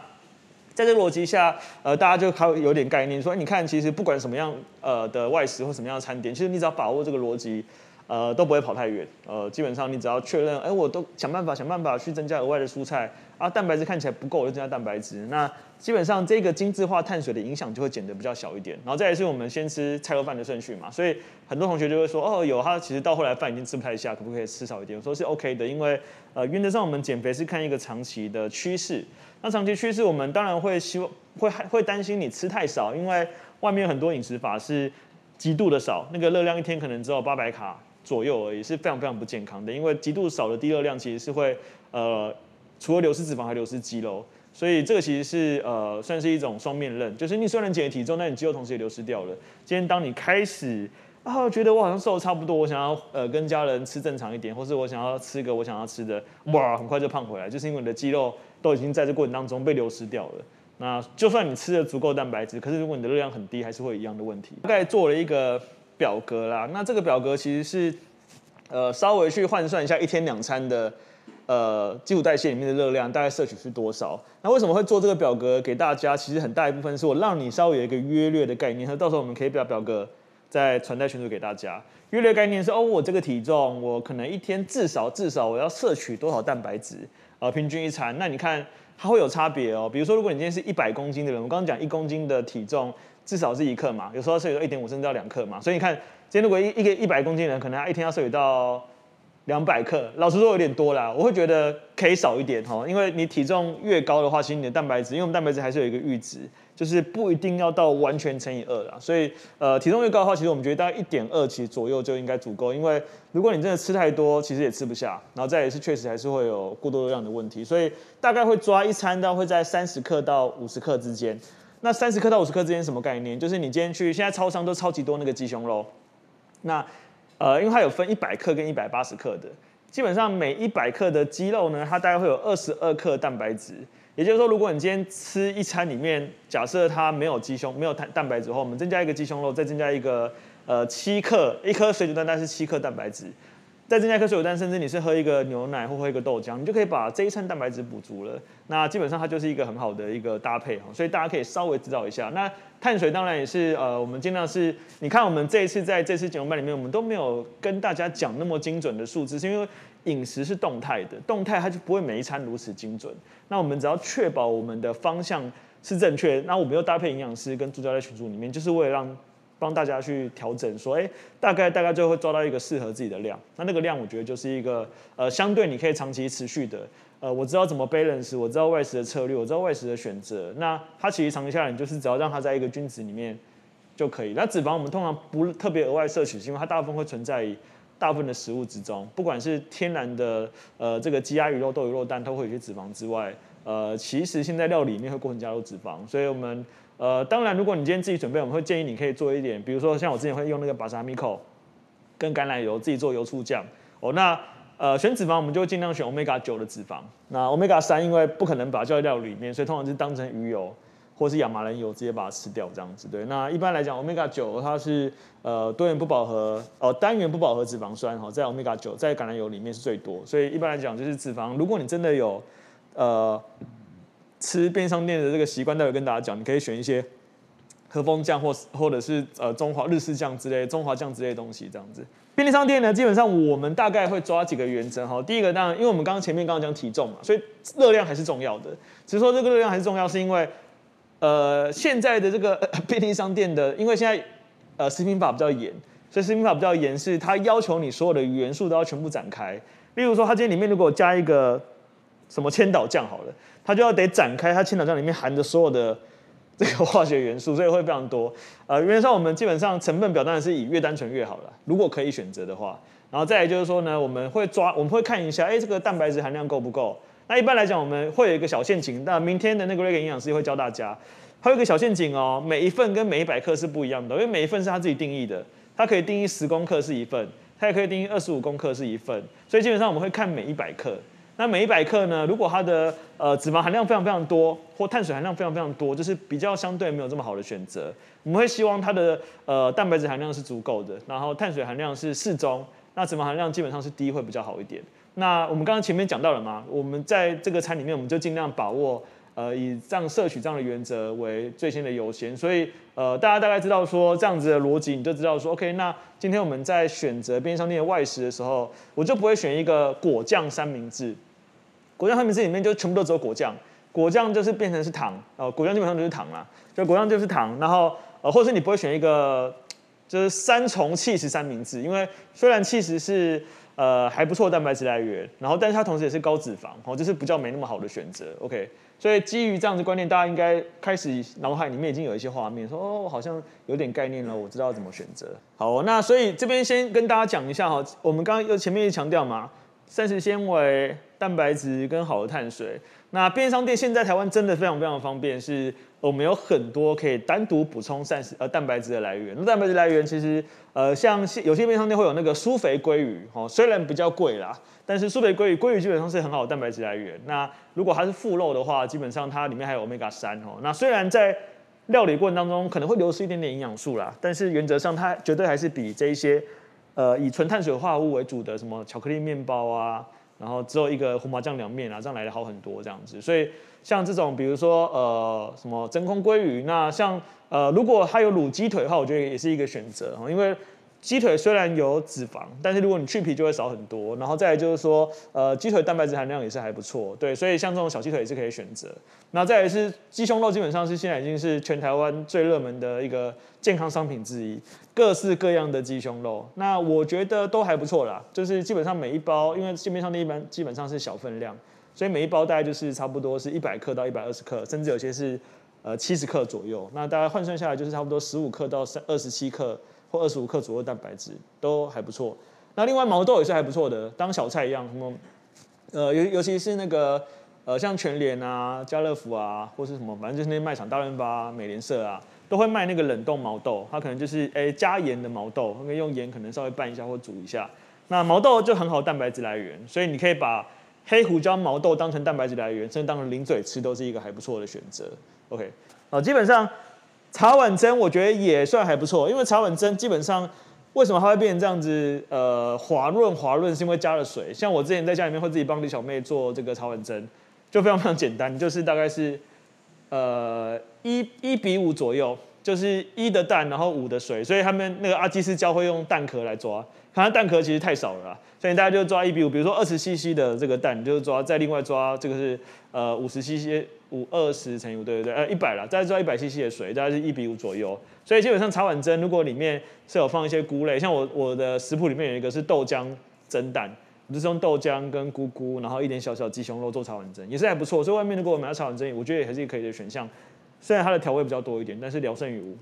在这个逻辑下，呃，大家就还有点概念，说你看，其实不管什么样呃的外食或什么样的餐点，其实你只要把握这个逻辑。呃，都不会跑太远。呃，基本上你只要确认，哎，我都想办法想办法去增加额外的蔬菜啊，蛋白质看起来不够，我就增加蛋白质。那基本上这个精致化碳水的影响就会减得比较小一点。然后再来是我们先吃菜肉饭的顺序嘛，所以很多同学就会说，哦，有他其实到后来饭已经吃不太下，可不可以吃少一点？我说是 OK 的，因为呃原则上我们减肥是看一个长期的趋势。那长期趋势我们当然会希望会会担心你吃太少，因为外面很多饮食法是极度的少，那个热量一天可能只有八百卡。左右而已，是非常非常不健康的，因为极度少的低热量其实是会呃，除了流失脂肪还流失肌肉，所以这个其实是呃算是一种双面刃，就是你虽然减了体重，但你肌肉同时也流失掉了。今天当你开始啊，觉得我好像瘦的差不多，我想要呃跟家人吃正常一点，或是我想要吃个我想要吃的，哇，很快就胖回来，就是因为你的肌肉都已经在这过程当中被流失掉了。那就算你吃了足够蛋白质，可是如果你的热量很低，还是会有一样的问题。大概做了一个表格啦，那这个表格其实是呃稍微去换算一下一天两餐的呃基础代谢里面的热量大概摄取是多少。那为什么会做这个表格给大家？其实很大一部分是我让你稍微有一个约略的概念，和到时候我们可以把表格。再传在群组给大家。约略概念是哦，我这个体重，我可能一天至少至少我要摄取多少蛋白质？呃，平均一餐。那你看它会有差别哦。比如说，如果你今天是一百公斤的人，我刚刚讲一公斤的体重至少是一克嘛，有时候摄取到一点五甚至到两克嘛。所以你看，今天如果一一个一百公斤的人，可能他一天要摄取到两百克，老实说有点多啦。我会觉得可以少一点哈，因为你体重越高的话，其实你的蛋白质，因为我们蛋白质还是有一个阈值。就是不一定要到完全乘以二啦，所以呃体重越高的话，其实我们觉得大概一点二其实左右就应该足够，因为如果你真的吃太多，其实也吃不下，然后再也是确实还是会有过多热量的问题，所以大概会抓一餐到会在三十克到五十克之间。那三十克到五十克之间什么概念？就是你今天去现在超商都超级多那个鸡胸肉，那呃因为它有分一百克跟一百八十克的，基本上每一百克的鸡肉呢，它大概会有二十二克蛋白质。也就是说，如果你今天吃一餐里面，假设它没有鸡胸、没有蛋蛋白质的话，我们增加一个鸡胸肉，再增加一个呃七克一颗水煮蛋，但是七克蛋白质，在增加一颗水煮蛋，甚至你是喝一个牛奶或喝一个豆浆，你就可以把这一餐蛋白质补足了。那基本上它就是一个很好的一个搭配哈，所以大家可以稍微知道一下。那碳水当然也是呃，我们尽量是，你看我们这一次在这次减重班里面，我们都没有跟大家讲那么精准的数字，是因为。饮食是动态的，动态它就不会每一餐如此精准。那我们只要确保我们的方向是正确，那我们又搭配营养师跟助教在群组里面，就是为了让帮大家去调整，说，哎，大概大概就会抓到一个适合自己的量。那那个量，我觉得就是一个呃，相对你可以长期持续的。呃，我知道怎么 balance，我知道外食的策略，我知道外食的选择。那它其实长期下来，你就是只要让它在一个均值里面就可以。那脂肪我们通常不特别额外摄取，是因为它大部分会存在于。大部分的食物之中，不管是天然的，呃，这个鸡鸭鱼肉豆鱼肉蛋，都会有些脂肪之外，呃，其实现在料理里面会过分加入脂肪，所以我们，呃，当然，如果你今天自己准备，我们会建议你可以做一点，比如说像我之前会用那个巴萨米口跟橄榄油自己做油醋酱哦，那呃选脂肪我们就尽量选 Omega 九的脂肪，那 Omega 三因为不可能把它加在料里面，所以通常是当成鱼油。或是亚麻仁油直接把它吃掉这样子，对。那一般来讲，Omega 九它是呃多元不饱和哦单元不饱和脂肪酸哈，在 Omega 九在橄榄油里面是最多，所以一般来讲就是脂肪，如果你真的有呃吃便利商店的这个习惯，待会跟大家讲，你可以选一些和风酱或或者是呃中华日式酱之类、中华酱之类的东西这样子。便利商店呢，基本上我们大概会抓几个原则哈。第一个当然，因为我们刚刚前面刚刚讲体重嘛，所以热量还是重要的。只是说这个热量还是重要，是因为。呃，现在的这个 便利商店的，因为现在呃食品法比较严，所以食品法比较严，是它要求你所有的元素都要全部展开。例如说，它今天里面如果加一个什么千岛酱好了，它就要得展开它千岛酱里面含的所有的这个化学元素，所以会非常多。呃，原则上我们基本上成分表当然是以越单纯越好了，如果可以选择的话。然后再来就是说呢，我们会抓，我们会看一下，哎，这个蛋白质含量够不够？那一般来讲，我们会有一个小陷阱。那明天的那个 Greg 营养师会教大家，还有一个小陷阱哦。每一份跟每一百克是不一样的，因为每一份是他自己定义的。它可以定义十公克是一份，它也可以定义二十五公克是一份。所以基本上我们会看每一百克。那每一百克呢，如果它的呃脂肪含量非常非常多，或碳水含量非常非常多，就是比较相对没有这么好的选择。我们会希望它的呃蛋白质含量是足够的，然后碳水含量是适中，那脂肪含量基本上是低会比较好一点。那我们刚刚前面讲到了嘛，我们在这个餐里面，我们就尽量把握，呃，以这样摄取这样的原则为最先的优先。所以，呃，大家大概知道说这样子的逻辑，你就知道说，OK，那今天我们在选择便利商店的外食的时候，我就不会选一个果酱三明治。果酱三明治里面就全部都只有果酱，果酱就是变成是糖，呃，果酱基本上就是糖啦，就果酱就是糖。然后，呃，或是你不会选一个就是三重起司三明治，因为虽然起司是呃，还不错蛋白质来源，然后但是它同时也是高脂肪，哦，就是比较没那么好的选择。OK，所以基于这样子观念，大家应该开始脑海里面已经有一些画面，说哦，我好像有点概念了，我知道怎么选择。好，那所以这边先跟大家讲一下哈，我们刚刚又前面也强调嘛，膳食纤维、蛋白质跟好的碳水。那便利商店现在台湾真的非常非常方便，是我们有很多可以单独补充膳食呃蛋白质的来源。那蛋白质来源其实呃像有些便利商店会有那个舒肥鲑鱼哦，虽然比较贵啦，但是舒肥鲑鱼鲑鱼基本上是很好的蛋白质来源。那如果它是副肉的话，基本上它里面还有 omega 三哦。那虽然在料理过程当中可能会流失一点点营养素啦，但是原则上它绝对还是比这一些呃以纯碳水化合物为主的什么巧克力面包啊。然后只有一个胡麻酱凉面啊，这样来的好很多这样子。所以像这种，比如说呃什么真空鲑鱼，那像呃如果它有卤鸡腿的话，我觉得也是一个选择，因为。鸡腿虽然有脂肪，但是如果你去皮就会少很多。然后再来就是说，呃，鸡腿蛋白质含量也是还不错，对，所以像这种小鸡腿也是可以选择。那再来是鸡胸肉，基本上是现在已经是全台湾最热门的一个健康商品之一，各式各样的鸡胸肉，那我觉得都还不错啦。就是基本上每一包，因为市面上的一般基本上是小分量，所以每一包大概就是差不多是一百克到一百二十克，甚至有些是呃七十克左右。那大概换算下来就是差不多十五克到三二十七克。或二十五克左右蛋白质都还不错。那另外毛豆也是还不错的，当小菜一样。什么呃尤尤其是那个呃像全联啊、家乐福啊，或是什么，反正就是那些卖场，大润发、美联社啊，都会卖那个冷冻毛豆。它可能就是哎、欸、加盐的毛豆，可以用盐可能稍微拌一下或煮一下。那毛豆就很好蛋白质来源，所以你可以把黑胡椒毛豆当成蛋白质来源，甚至当成零嘴吃，都是一个还不错的选择。OK，好，基本上。茶碗蒸我觉得也算还不错，因为茶碗蒸基本上为什么它会变成这样子？呃，滑润滑润是因为加了水。像我之前在家里面会自己帮李小妹做这个茶碗蒸，就非常非常简单，就是大概是呃一一比五左右，就是一的蛋，然后五的水。所以他们那个阿基斯教会用蛋壳来抓，看它蛋壳其实太少了，所以大家就抓一比五，比如说二十 CC 的这个蛋，你就抓再另外抓这个是呃五十 CC。五二十乘以五，对对对，呃，一百了，再抓一百 CC 的水，大概是一比五左右。所以基本上茶碗蒸，如果里面是有放一些菇类，像我我的食谱里面有一个是豆浆蒸蛋，我就是用豆浆跟菇菇，然后一点小小鸡胸肉做茶碗蒸，也是还不错。所以外面如果我买到茶碗蒸，我觉得也还是可以的选项。虽然它的调味比较多一点，但是聊胜于无。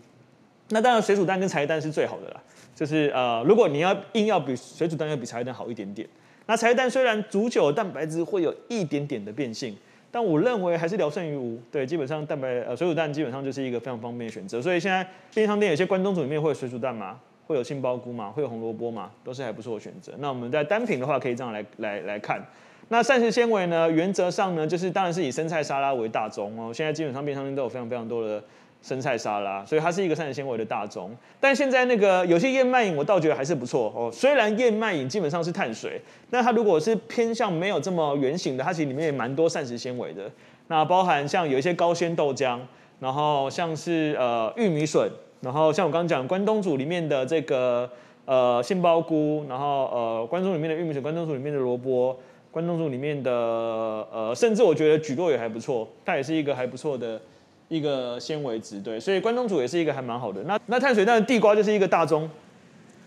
那当然水煮蛋跟茶叶蛋是最好的啦，就是呃，如果你要硬要比水煮蛋要比茶叶蛋好一点点，那茶叶蛋虽然煮久蛋白质会有一点点的变性。但我认为还是聊胜于无，对，基本上蛋白呃水煮蛋基本上就是一个非常方便的选择，所以现在便利商店有些关东煮里面会有水煮蛋嘛，会有杏鲍菇嘛，会有红萝卜嘛，都是还不错的选择。那我们在单品的话可以这样来来来看，那膳食纤维呢，原则上呢就是当然是以生菜沙拉为大宗哦，现在基本上便利商店都有非常非常多的。生菜沙拉，所以它是一个膳食纤维的大宗。但现在那个有些燕麦饮，我倒觉得还是不错哦。虽然燕麦饮基本上是碳水，那它如果是偏向没有这么圆形的，它其实里面也蛮多膳食纤维的。那包含像有一些高纤豆浆，然后像是呃玉米笋，然后像我刚刚讲关东煮里面的这个呃杏鲍菇，然后呃关东煮里面的玉米笋，关东煮里面的萝卜，关东煮里面的呃甚至我觉得蒟蒻也还不错，它也是一个还不错的。一个纤维质，对，所以关东煮也是一个还蛮好的。那那碳水，但地瓜就是一个大宗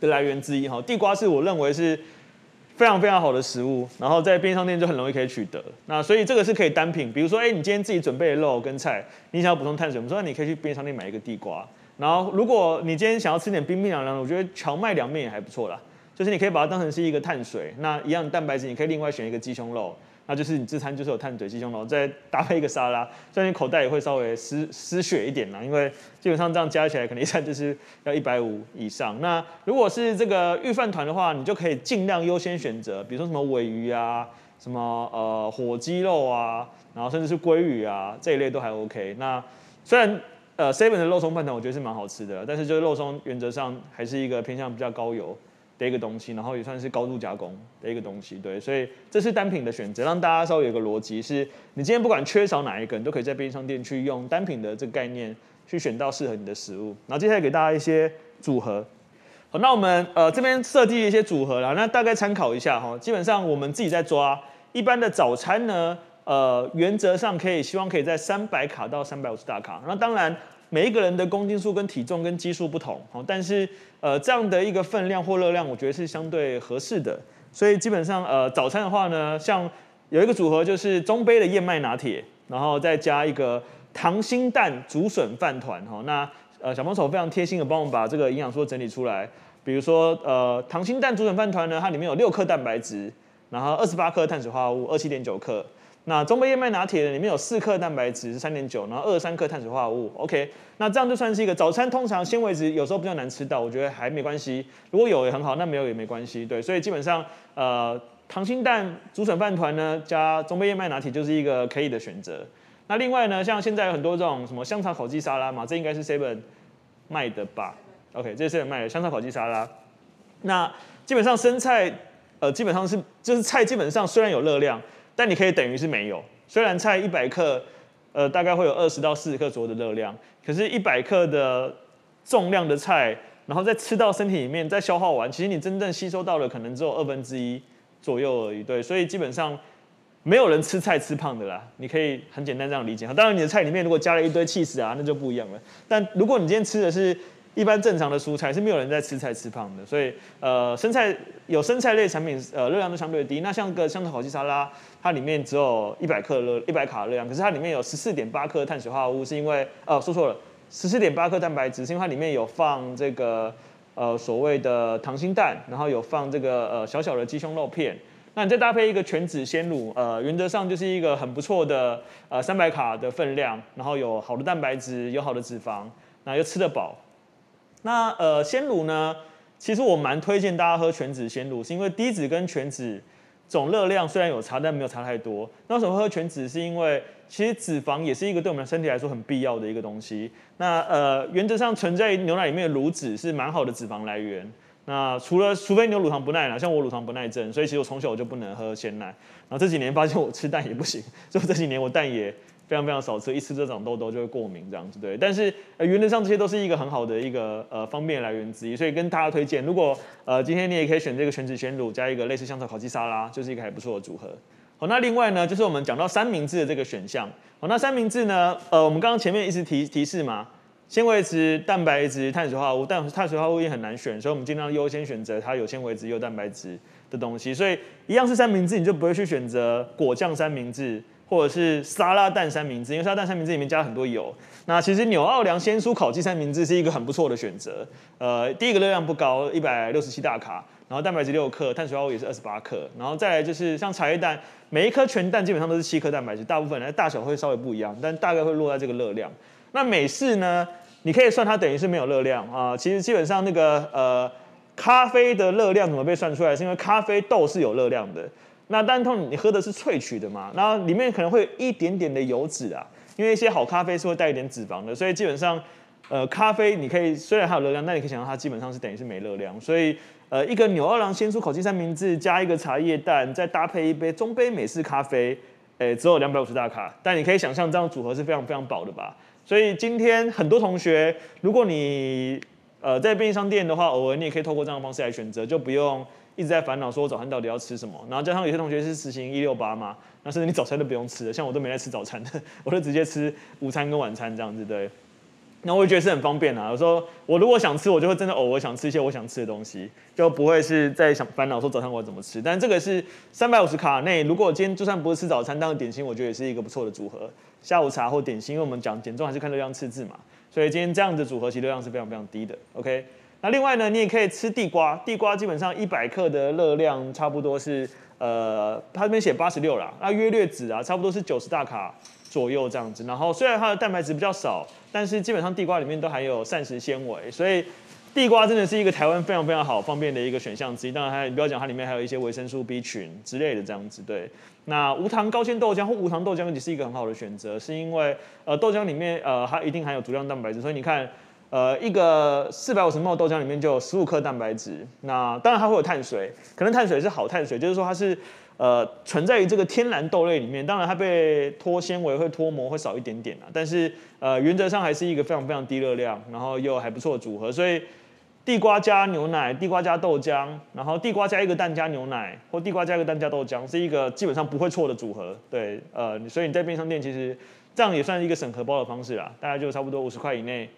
的来源之一哈。地瓜是我认为是非常非常好的食物，然后在便利商店就很容易可以取得。那所以这个是可以单品，比如说，哎，你今天自己准备的肉跟菜，你想要补充碳水，我们说那你可以去便利商店买一个地瓜。然后如果你今天想要吃点冰冰凉凉的，我觉得蕎麦凉面也还不错啦，就是你可以把它当成是一个碳水，那一样蛋白质，你可以另外选一个鸡胸肉。那就是你这餐就是有碳水鸡胸肉，再搭配一个沙拉，所以你口袋也会稍微失失血一点啦，因为基本上这样加起来，可能一餐就是要一百五以上。那如果是这个预饭团的话，你就可以尽量优先选择，比如说什么尾鱼啊，什么呃火鸡肉啊，然后甚至是鲑鱼啊这一类都还 OK。那虽然呃 seven 的肉松饭团我觉得是蛮好吃的，但是就是肉松原则上还是一个偏向比较高油的一个东西，然后也算是高度加工的一个东西，对，所以这是单品的选择，让大家稍微有个逻辑，是你今天不管缺少哪一个，你都可以在便利商店去用单品的这个概念去选到适合你的食物。然后接下来给大家一些组合，好，那我们呃这边设计一些组合啦，那大概参考一下哈，基本上我们自己在抓一般的早餐呢，呃原则上可以希望可以在三百卡到三百五十大卡，那当然。每一个人的公斤数跟体重跟基数不同，但是呃这样的一个分量或热量，我觉得是相对合适的。所以基本上呃早餐的话呢，像有一个组合就是中杯的燕麦拿铁，然后再加一个溏心蛋竹笋饭团哈。那呃小帮手非常贴心的帮我们把这个营养素整理出来，比如说呃溏心蛋竹笋饭团呢，它里面有六克蛋白质，然后二十八克碳水化合物，二七点九克。那中杯燕麦拿铁里面有四克蛋白质，是三点九，然后二十三克碳水化合物。OK，那这样就算是一个早餐。通常纤维质有时候比较难吃到，我觉得还没关系。如果有也很好，那没有也没关系。对，所以基本上呃，溏心蛋竹笋饭团呢，加中杯燕麦拿铁就是一个可以的选择。那另外呢，像现在有很多这种什么香草烤鸡沙拉嘛，这应该是 Seven 卖的吧？OK，这是 Seven 卖的香草烤鸡沙拉。那基本上生菜呃，基本上是就是菜基本上虽然有热量。但你可以等于是没有，虽然菜一百克，呃，大概会有二十到四十克左右的热量，可是，一百克的重量的菜，然后再吃到身体里面，再消耗完，其实你真正吸收到的可能只有二分之一左右而已。对，所以基本上没有人吃菜吃胖的啦。你可以很简单这样理解。当然，你的菜里面如果加了一堆起司啊，那就不一样了。但如果你今天吃的是一般正常的蔬菜是没有人在吃菜吃胖的，所以呃，生菜有生菜类产品，呃，热量都相对低。那像个香草烤鸡沙拉，它里面只有一百克热一百卡热量，可是它里面有十四点八克碳水化合物，是因为呃说错了，十四点八克蛋白质，是因为它里面有放这个呃所谓的溏心蛋，然后有放这个呃小小的鸡胸肉片。那你再搭配一个全脂鲜乳，呃，原则上就是一个很不错的呃三百卡的分量，然后有好的蛋白质，有好的脂肪，那又吃得饱。那呃鲜乳呢，其实我蛮推荐大家喝全脂鲜乳，是因为低脂跟全脂总热量虽然有差，但没有差太多。那为什么喝全脂？是因为其实脂肪也是一个对我们身体来说很必要的一个东西。那呃原则上存在牛奶里面的乳脂是蛮好的脂肪来源。那除了除非你有乳糖不耐了，像我乳糖不耐症，所以其实我从小我就不能喝鲜奶。然后这几年发现我吃蛋也不行，所以这几年我蛋也。非常非常少吃，一吃就长痘痘，就会过敏这样子，对。但是呃，原则上这些都是一个很好的一个呃方便来源之一，所以跟大家推荐，如果呃今天你也可以选这个全脂鲜乳加一个类似香草烤鸡沙拉，就是一个还不错的组合。好，那另外呢，就是我们讲到三明治的这个选项。好，那三明治呢，呃，我们刚刚前面一直提提示嘛，纤维质、蛋白质、碳水化合物，但碳水化合物也很难选，所以我们尽量优先选择它有纤维质、有蛋白质的东西。所以一样是三明治，你就不会去选择果酱三明治。或者是沙拉蛋三明治，因为沙拉蛋三明治里面加了很多油。那其实纽奥良鲜蔬烤鸡三明治是一个很不错的选择。呃，第一个热量不高，一百六十七大卡，然后蛋白质六克，碳水化合物也是二十八克，然后再来就是像茶叶蛋，每一颗全蛋基本上都是七克蛋白质，大部分呢大小会稍微不一样，但大概会落在这个热量。那美式呢，你可以算它等于是没有热量啊、其实基本上那个呃咖啡的热量怎么被算出来？是因为咖啡豆是有热量的。那单通你喝的是萃取的嘛？然后里面可能会有一点点的油脂啊，因为一些好咖啡是会带一点脂肪的，所以基本上，呃，咖啡你可以虽然还有热量，但你可以想到它基本上是等于是没热量。所以，呃，一个纽奥良鲜蔬烤鸡三明治加一个茶叶蛋，再搭配一杯中杯美式咖啡，诶，只有两百五十大卡，但你可以想象这样组合是非常非常饱的吧？所以今天很多同学，如果你呃在便利商店的话，偶尔你也可以透过这样的方式来选择，就不用。一直在烦恼说，我早餐到底要吃什么？然后加上有些同学是实行一六八嘛，那甚至你早餐都不用吃了，像我都没在吃早餐的，我就直接吃午餐跟晚餐这样子，对。那我也觉得是很方便啊。有时候我如果想吃，我就会真的偶尔想吃一些我想吃的东西，就不会是在想烦恼说早餐我要怎么吃。但这个是三百五十卡内，如果今天就算不是吃早餐当点心，我觉得也是一个不错的组合。下午茶或点心，因为我们讲减重还是看热量赤字嘛，所以今天这样的组合其实热量是非常非常低的。OK。那另外呢，你也可以吃地瓜，地瓜基本上一百克的热量差不多是，呃，它这边写八十六啦，那约略脂啊，差不多是九十大卡左右这样子。然后虽然它的蛋白质比较少，但是基本上地瓜里面都含有膳食纤维，所以地瓜真的是一个台湾非常非常好方便的一个选项之一。当然还你不要讲它里面还有一些维生素 B 群之类的这样子。对，那无糖高纤豆浆或无糖豆浆也是一个很好的选择，是因为呃豆浆里面呃它一定含有足量蛋白质，所以你看。呃，一个四百五十 m 豆浆里面就有十五克蛋白质，那当然它会有碳水，可能碳水是好碳水，就是说它是呃存在于这个天然豆类里面，当然它被脱纤维会脱膜会少一点点啊，但是呃原则上还是一个非常非常低热量，然后又还不错的组合，所以地瓜加牛奶，地瓜加豆浆，然后地瓜加一个蛋加牛奶，或地瓜加一个蛋加豆浆，是一个基本上不会错的组合，对，呃，所以你在便利商店其实这样也算是一个省荷包的方式啦，大概就差不多五十块以内。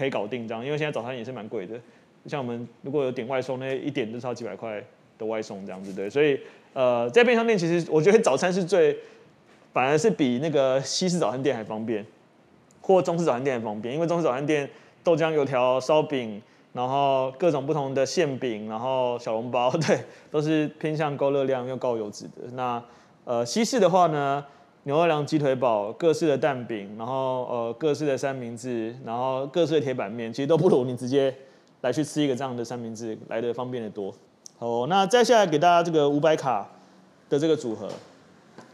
可以搞定这样，因为现在早餐也是蛮贵的。像我们如果有点外送，那一点就超几百块的外送这样子，对。所以呃，在便利商店其实我觉得早餐是最，反而是比那个西式早餐店还方便，或中式早餐店还方便。因为中式早餐店豆浆、油条、烧饼、然后各种不同的馅饼，然后小笼包，对，都是偏向高热量又高油脂的。那呃西式的话呢，牛二郎鸡腿堡，各式的蛋饼，然后呃各式的三明治，然后各式的铁板面，其实都不如你直接来去吃一个这样的三明治来得方便得多。好，那再下来给大家这个五百卡的这个组合。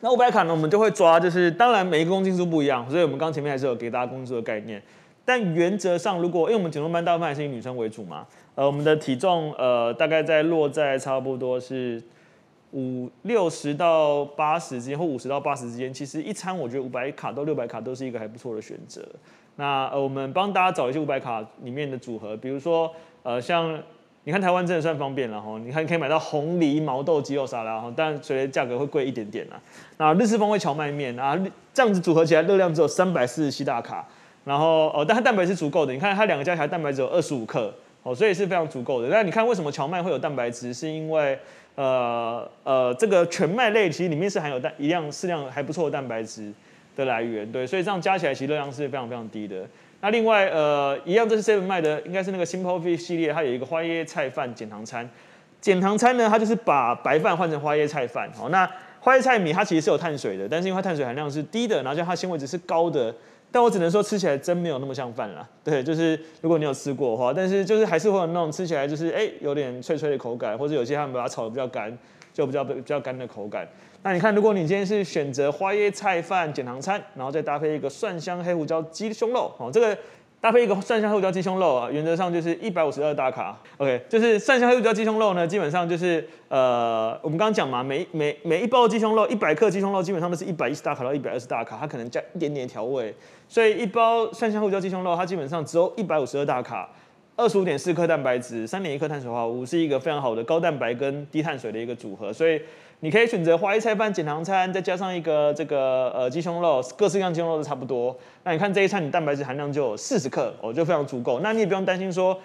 那五百卡呢，我们就会抓，就是当然每一个公斤数不一样，所以我们刚前面还是有给大家公斤数的概念。但原则上，如果因为我们减重班大部分还是以女生为主嘛，呃，我们的体重呃大概在落在差不多是五六十到八十之间，或五十到八十之间。其实一餐我觉得五百卡到六百卡都是一个还不错的选择。那呃，我们帮大家找一些五百卡里面的组合，比如说呃像。你看台湾真的算方便了哈，你看可以买到红梨毛豆鸡肉沙拉哈，但随着价格会贵一点点啦。那日式风味荞麦面啊，这样子组合起来热量只有三百四十七大卡，然后哦，但它蛋白质是足够的，你看它两个加起来蛋白质有二十五克哦，所以是非常足够的。那你看为什么荞麦会有蛋白质，是因为呃呃这个全麦类其实里面是含有蛋一样适量还不错的蛋白质的来源，对，所以这样加起来其实热量是非常非常低的。那另外，呃，一样，这是 Seven 卖的，应该是那个 Simple Fit 系列，它有一个花椰菜饭减糖餐。减糖餐呢，它就是把白饭换成花椰菜饭。好，那花椰菜米它其实是有碳水的，但是因为它碳水含量是低的，然后加上它纤维值是高的，但我只能说吃起来真没有那么像饭啦。对，就是如果你有吃过的话，但是就是还是会有那种吃起来就是哎、有点脆脆的口感，或者有些他们把它炒得比较干，就比较比较干的口感。那你看，如果你今天是选择花椰菜饭减糖餐，然后再搭配一个蒜香黑胡椒鸡胸肉，哦，这个搭配一个蒜香黑胡椒鸡胸肉啊，原则上就是一百五十二大卡。OK，就是蒜香黑胡椒鸡胸肉呢，基本上就是呃，我们刚刚讲嘛，每每每一包鸡胸肉，一百克鸡胸肉基本上都是一百一十大卡到一百二十大卡，它可能加一点点调味，所以一包蒜香黑胡椒鸡胸肉，它基本上只有一百五十二大卡，二十五点四克蛋白质，三点一克碳水化合物，是一个非常好的高蛋白跟低碳水的一个组合，所以。你可以选择花椰菜饭减糖餐，再加上一个这个呃鸡胸肉，各式各样鸡胸肉都差不多。那你看这一餐，你蛋白质含量就有四十克，哦，就非常足够。那你也不用担心说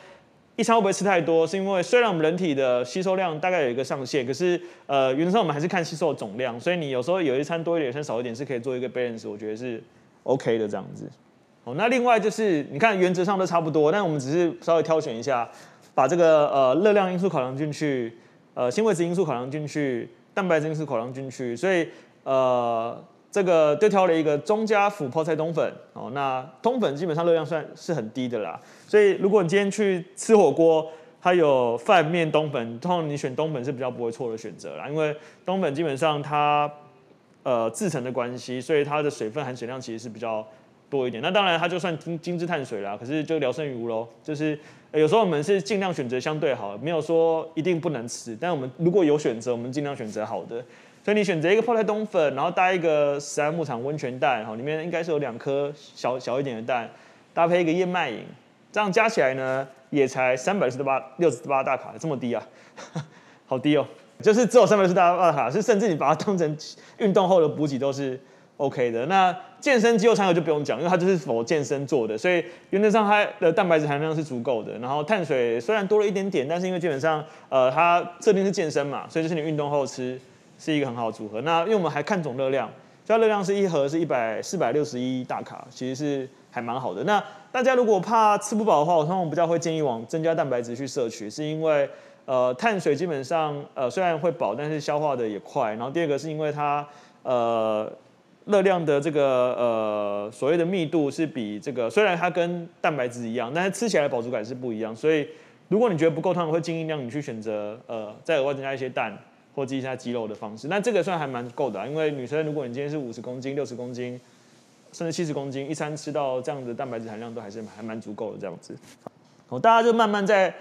一餐会不会吃太多，是因为虽然我们人体的吸收量大概有一个上限，可是呃原则上我们还是看吸收的总量，所以你有时候有一餐多一点，有一餐少一点是可以做一个 balance，我觉得是 OK 的这样子。哦，那另外就是你看原则上都差不多，但我们只是稍微挑选一下，把这个呃热量因素考量进去，呃纤维质因素考量进去。蛋白质因素考量进去，所以呃，这个就挑了一个中加辅泡菜冬粉哦。那冬粉基本上热量算是很低的啦，所以如果你今天去吃火锅，它有饭面冬粉，通常你选冬粉是比较不会错的选择啦，因为冬粉基本上它呃制成的关系，所以它的水分含水量其实是比较多一点。那当然它就算精精致碳水啦，可是就聊胜于无喽，就是。有时候我们是尽量选择相对好，没有说一定不能吃。但我们如果有选择，我们尽量选择好的。所以你选择一个泡菜冬粉，然后搭一个十安牧场温泉蛋，哈，里面应该是有两颗小小一点的蛋，搭配一个燕麦饮，这样加起来呢，也才三百四十八六十八大卡，这么低啊，好低哦，就是只有三百六十八大卡，是甚至你把它当成运动后的补给都是。OK 的，那健身肌肉餐盒就不用讲，因为它就是否健身做的，所以原则上它的蛋白质含量是足够的。然后碳水虽然多了一点点，但是因为基本上呃它设定是健身嘛，所以就是你运动后吃是一个很好的组合。那因为我们还看总热量，这热量是一盒是一百四百六十一大卡，其实是还蛮好的。那大家如果怕吃不饱的话，我通常比较会建议往增加蛋白质去摄取，是因为呃碳水基本上呃虽然会饱，但是消化的也快。然后第二个是因为它呃。热量的这个呃所谓的密度是比这个虽然它跟蛋白质一样，但是吃起来的饱足感是不一样。所以如果你觉得不够烫，会建议让你去选择呃再额外增加一些蛋或者一下鸡肉的方式。那这个算还蛮够的啊，因为女生如果你今天是五十公斤、六十公斤，甚至七十公斤，一餐吃到这样的蛋白质含量都还是还蛮足够的这样子。好，大家就慢慢在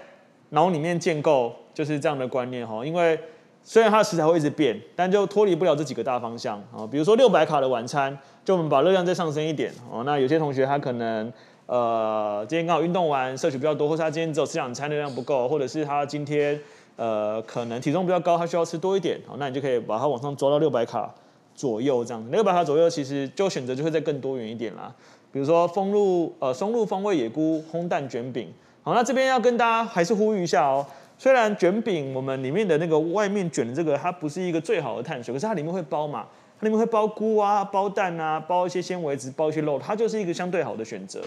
脑里面建构就是这样的观念哈，因为。虽然它的食材会一直变，但就脱离不了这几个大方向啊。比如说六百卡的晚餐，就我们把热量再上升一点哦。那有些同学他可能呃今天刚好运动完，摄取比较多，或是他今天只有吃两餐热量不够，或者是他今天呃可能体重比较高，他需要吃多一点。好，那你就可以把它往上抓到六百卡左右这样子。六百卡左右其实就选择就会再更多元一点啦。比如说丰鹿呃松露风味野菇烘蛋卷饼。好，那这边要跟大家还是呼吁一下哦。虽然卷饼我们里面的那个外面卷的这个它不是一个最好的碳水，可是它里面会包嘛，它里面会包菇啊、包蛋啊、包一些纤维质、包一些肉，它就是一个相对好的选择。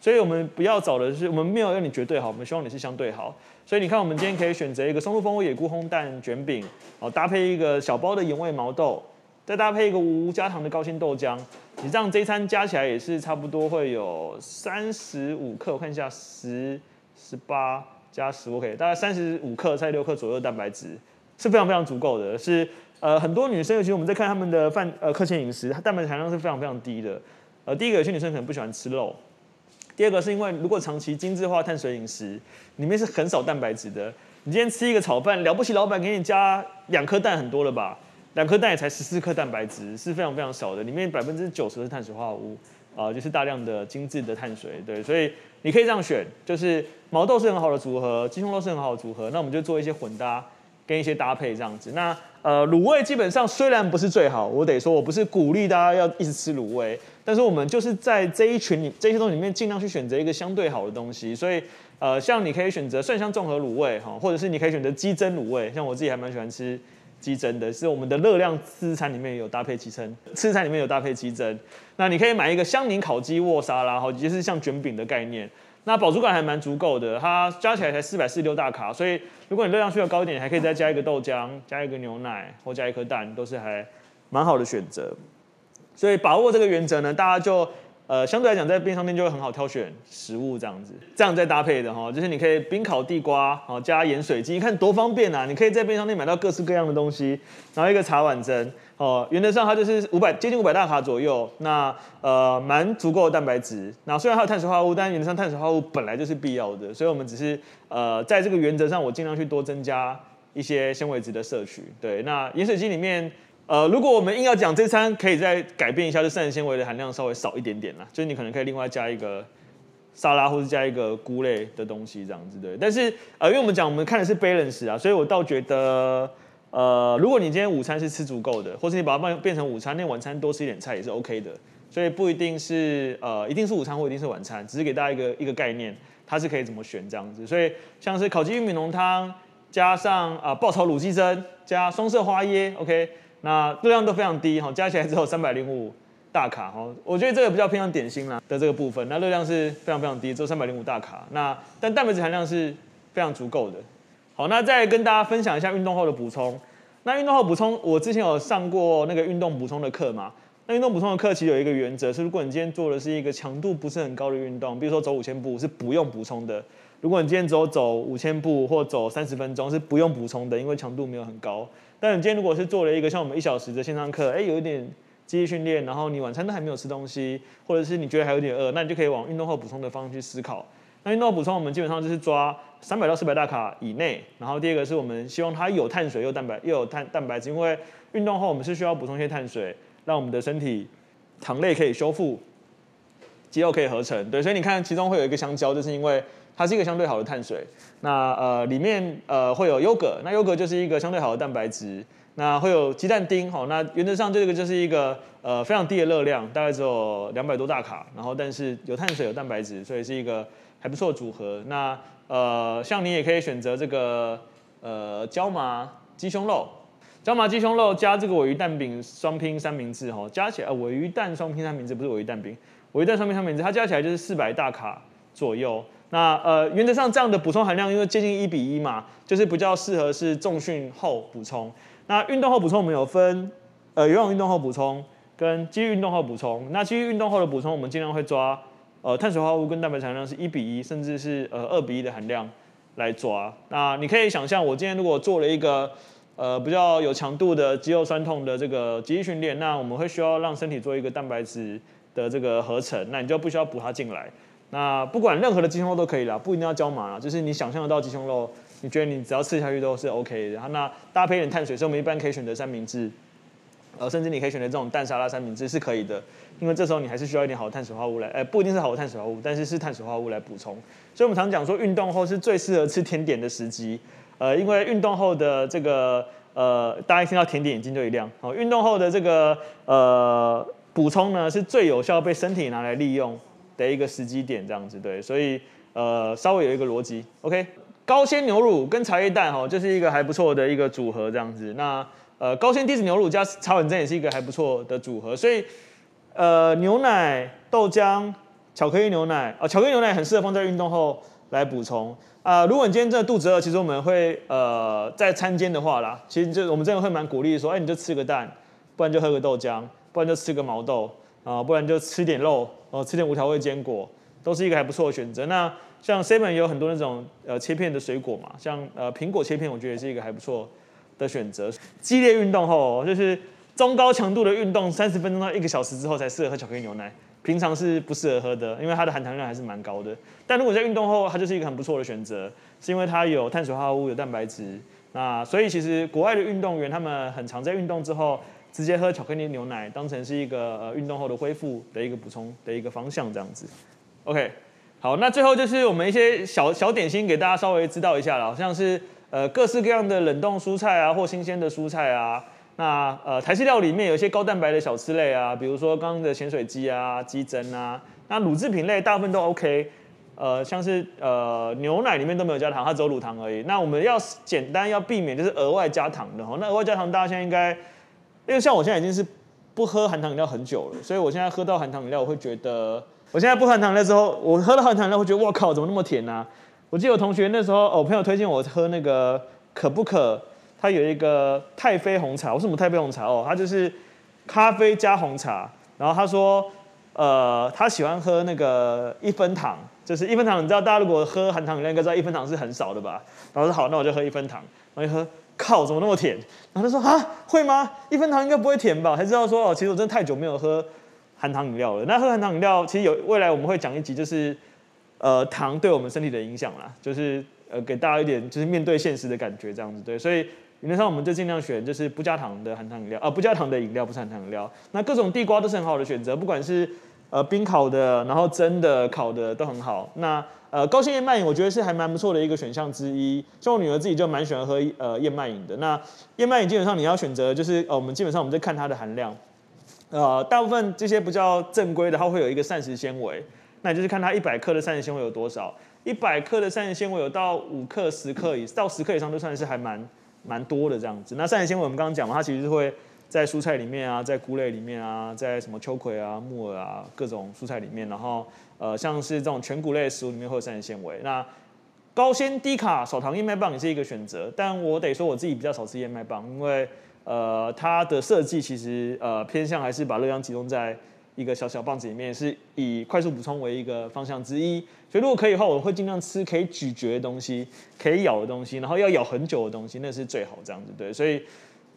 所以我们不要找的是，我们没有要你绝对好，我们希望你是相对好。所以你看，我们今天可以选择一个松露蜂窝野菇烘蛋卷饼，哦，搭配一个小包的盐味毛豆，再搭配一个无加糖的高纤豆浆。你这样这一餐加起来也是差不多会有三十五克，我看一下，十、十八加十，OK，大概三十五克，三十六克左右蛋白质，是非常非常足够的。是呃，很多女生，尤其我们在看她们的饭呃课前饮食，它蛋白质含量是非常非常低的。呃，第一个有些女生可能不喜欢吃肉。第二个是因为如果长期精致化碳水饮食，里面是很少蛋白质的。你今天吃一个炒饭，了不起，老板给你加两颗蛋，很多了吧？两颗蛋也才十四克蛋白质，是非常非常少的。里面百分之九十是碳水化合物，啊、就是大量的精致的碳水。对，所以你可以这样选，就是毛豆是很好的组合，鸡胸肉是很好的组合。那我们就做一些混搭，跟一些搭配这样子。那呃，卤味基本上虽然不是最好，我得说我不是鼓励大家要一直吃卤味。但是我们就是在这一群里这些东西里面尽量去选择一个相对好的东西，所以呃，像你可以选择蒜香综合卤味哈，或者是你可以选择鸡胗卤味，像我自己还蛮喜欢吃鸡胗的，是我们的热量自餐里面有搭配鸡胗，自餐里面有搭配鸡胗。那你可以买一个香柠烤鸡沃沙拉哈，就是像卷饼的概念，那饱足感还蛮足够的，它加起来才四百四十六大卡，所以如果你热量需要高一点，还可以再加一个豆浆，加一个牛奶或加一颗蛋，都是还蛮好的选择。所以把握这个原则呢，大家就呃相对来讲在便利商店就会很好挑选食物这样子，这样再搭配的哈，就是你可以冰烤地瓜，哦加盐水鸡，你看多方便啊！你可以在便利商店买到各式各样的东西，然后一个茶碗蒸，哦原则上它就是五百接近五百大卡左右，那呃蛮足够的蛋白质。那虽然还有碳水化合物，但原则上碳水化合物本来就是必要的，所以我们只是呃在这个原则上，我尽量去多增加一些纤维质的摄取。对，那盐水鸡里面。呃，如果我们硬要讲这餐，可以再改变一下，就膳食纤维的含量稍微少一点点啦，就是你可能可以另外加一个沙拉，或是加一个菇类的东西这样子对。但是呃，因为我们讲我们看的是 balance 啊，所以我倒觉得呃，如果你今天午餐是吃足够的，或是你把它变变成午餐，那晚餐多吃一点菜也是 OK 的。所以不一定是呃一定是午餐或一定是晚餐，只是给大家一个一个概念，它是可以怎么选这样子。所以像是烤鸡玉米浓汤，加上啊、爆炒卤鸡胗，加双色花椰，OK。那热量都非常低哈，加起来只有三百零五大卡哈，我觉得这个比较偏向点心啦的这个部分，那热量是非常非常低，只有三百零五大卡。那但蛋白质含量是非常足够的。好，那再跟大家分享一下运动后的补充。那运动后补充，我之前有上过那个运动补充的课嘛？那运动补充的课其实有一个原则是，如果你今天做的是一个强度不是很高的运动，比如说走五千步是不用补充的。如果你今天只有走五千步或走三十分钟是不用补充的，因为强度没有很高。但你今天如果是做了一个像我们一小时的线上课，哎，有一点肌力训练，然后你晚餐都还没有吃东西，或者是你觉得还有点饿，那你就可以往运动后补充的方向去思考。那运动补充，我们基本上就是抓三百到四百大卡以内。然后第二个是我们希望它有碳水又蛋白又有碳蛋白质，因为运动后我们是需要补充一些碳水，让我们的身体糖类可以修复，肌肉可以合成。对，所以你看其中会有一个香蕉，就是因为。它是一个相对好的碳水，那呃里面呃会有优格，那优格就是一个相对好的蛋白质，那会有鸡蛋丁，好，那原则上这个就是一个呃非常低的热量，大概只有两百多大卡，然后但是有碳水有蛋白质，所以是一个还不错的组合。那呃像你也可以选择这个呃椒麻鸡胸肉，椒麻鸡胸肉加这个鮪鱼蛋饼双拼三明治，哈，加起来鮪鱼蛋双拼三明治不是鮪鱼蛋饼，鮪鱼蛋双拼三明治，它加起来就是四百大卡左右。那呃，原则上这样的补充含量，因为接近一比一嘛，就是比较适合是重训后补充。那运动后补充我们有分，呃，有氧运动后补充跟肌力运动后补充。那肌力运动后的补充，我们尽量会抓，呃，碳水化合物跟蛋白质含量是一比一，甚至是呃二比一的含量来抓。那你可以想象，我今天如果做了一个呃比较有强度的肌肉酸痛的这个肌力训练，那我们会需要让身体做一个蛋白质的这个合成，那你就不需要补它进来。那不管任何的鸡胸肉都可以啦，不一定要椒麻啦，就是你想象得到鸡胸肉，你觉得你只要吃下去都是 OK 的。然后那搭配一点碳水，所以我们一般可以选择三明治，呃，甚至你可以选择这种蛋沙拉三明治是可以的，因为这时候你还是需要一点好的碳水化合物来，呃，不一定是好的碳水化合物，但是是碳水化合物来补充。所以我们常讲说，运动后是最适合吃甜点的时机，呃，因为运动后的这个呃，大家一听到甜点眼睛就一亮，好，运动后的这个呃补充呢是最有效被身体拿来利用的一个时机点这样子对，所以呃稍微有一个逻辑，OK，高纤牛乳跟茶叶蛋哈，就是一个还不错的一个组合这样子。那呃高纤低脂牛乳加茶粉蒸也是一个还不错的组合，所以呃牛奶、豆浆、巧克力牛奶啊，巧克力牛奶很适合放在运动后来补充啊。如果你今天真的肚子饿，其实我们会呃在餐间的话啦，其实就我们真的会蛮鼓励说，哎，你就吃个蛋，不然就喝个豆浆，不然就吃个毛豆啊，不然就吃点肉哦，吃点无调味坚果，都是一个还不错的选择。那像 Seven 有很多那种呃切片的水果嘛，像呃苹果切片，我觉得也是一个还不错的选择。激烈运动后就是中高强度的运动，三十分钟到一个小时之后才适合喝巧克力牛奶。平常是不适合喝的，因为它的含糖量还是蛮高的。但如果在运动后，它就是一个很不错的选择，是因为它有碳水化合物、有蛋白质。那所以其实国外的运动员他们很常在运动之后直接喝巧克力牛奶，当成是一个呃运动后的恢复的一个补充的一个方向这样子。OK，好，那最后就是我们一些小小点心给大家稍微知道一下了，好像是呃各式各样的冷冻蔬菜啊，或新鲜的蔬菜啊。那呃，台式料里面有一些高蛋白的小吃类啊，比如说刚刚的咸水鸡啊、鸡胗啊。那乳制品类大部分都 OK，呃，像是呃牛奶里面都没有加糖，它只有乳糖而已。那我们要简单要避免就是额外加糖的哈。那额外加糖大家现在应该，因为像我现在已经是不喝含糖饮料很久了，所以我现在喝到含糖饮料我会觉得，我现在不含糖饮料之后，我喝到含糖饮料会觉得哇靠，怎么那么甜啊？我记得我同学那时候，我朋友推荐我喝那个可不可。它有一个太妃红茶，为什么太妃红茶哦？它就是咖啡加红茶。然后他说，呃，他喜欢喝那个一分糖，就是一分糖。你知道大家如果喝含糖饮料，应该知道一分糖是很少的吧？然后说好，那我就喝一分糖。然后一喝，靠，怎么那么甜？然后他说啊，会吗？一分糖应该不会甜吧？才知道说哦，其实我真的太久没有喝含糖饮料了。那喝含糖饮料，其实有未来我们会讲一集，就是呃糖对我们身体的影响啦，就是呃给大家一点就是面对现实的感觉这样子，对，所以。原则上，我们就尽量选就是不加糖的含糖饮料，啊，不加糖的饮料，不是含糖饮料。那各种地瓜都是很好的选择，不管是呃冰烤的，然后蒸的、烤的都很好。那呃高纤燕麦饮，我觉得是还蛮不错的一个选项之一。像我女儿自己就蛮喜欢喝呃燕麦饮的。那燕麦饮基本上你要选择就是呃我们基本上我们在看它的含量，呃大部分这些比较正规的，它会有一个膳食纤维，那你就是看它一百克的膳食纤维有多少，一百克的膳食纤维有到五克、十克以到十克以上都算是还蛮。蛮多的这样子，那膳食纤维我们刚刚讲嘛，它其实是会在蔬菜里面啊，在菇类里面啊，在什么秋葵啊、木耳啊各种蔬菜里面，然后呃像是这种全谷类的食物里面会有膳食纤维。那高纤低卡少糖燕麦棒也是一个选择，但我得说我自己比较少吃燕麦棒，因为呃它的设计其实呃偏向还是把热量集中在。一个小小棒子里面是以快速补充为一个方向之一，所以如果可以的话，我会尽量吃可以咀嚼的东西，可以咬的东西，然后要咬很久的东西，那是最好这样子对。所以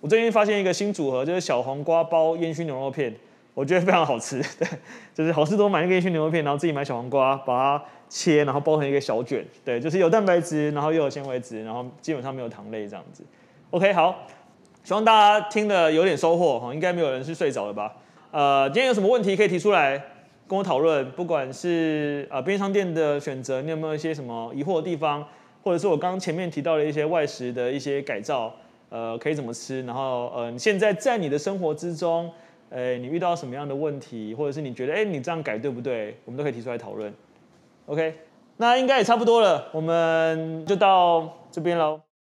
我最近发现一个新组合，就是小黄瓜包烟熏牛肉片，我觉得非常好吃。对，就是好事多买那个烟熏牛肉片，然后自己买小黄瓜，把它切，然后包成一个小卷，对，就是有蛋白质，然后又有纤维质，然后基本上没有糖类这样子。OK，好，希望大家听得有点收获哈，应该没有人是睡着了吧？呃，今天有什么问题可以提出来跟我讨论？不管是呃便利商店的选择，你有没有一些什么疑惑的地方？或者是我刚刚前面提到的一些外食的一些改造，呃，可以怎么吃？然后呃，你现在在你的生活之中，呃，你遇到什么样的问题？或者是你觉得，哎，你这样改对不对？我们都可以提出来讨论。OK，那应该也差不多了，我们就到这边喽。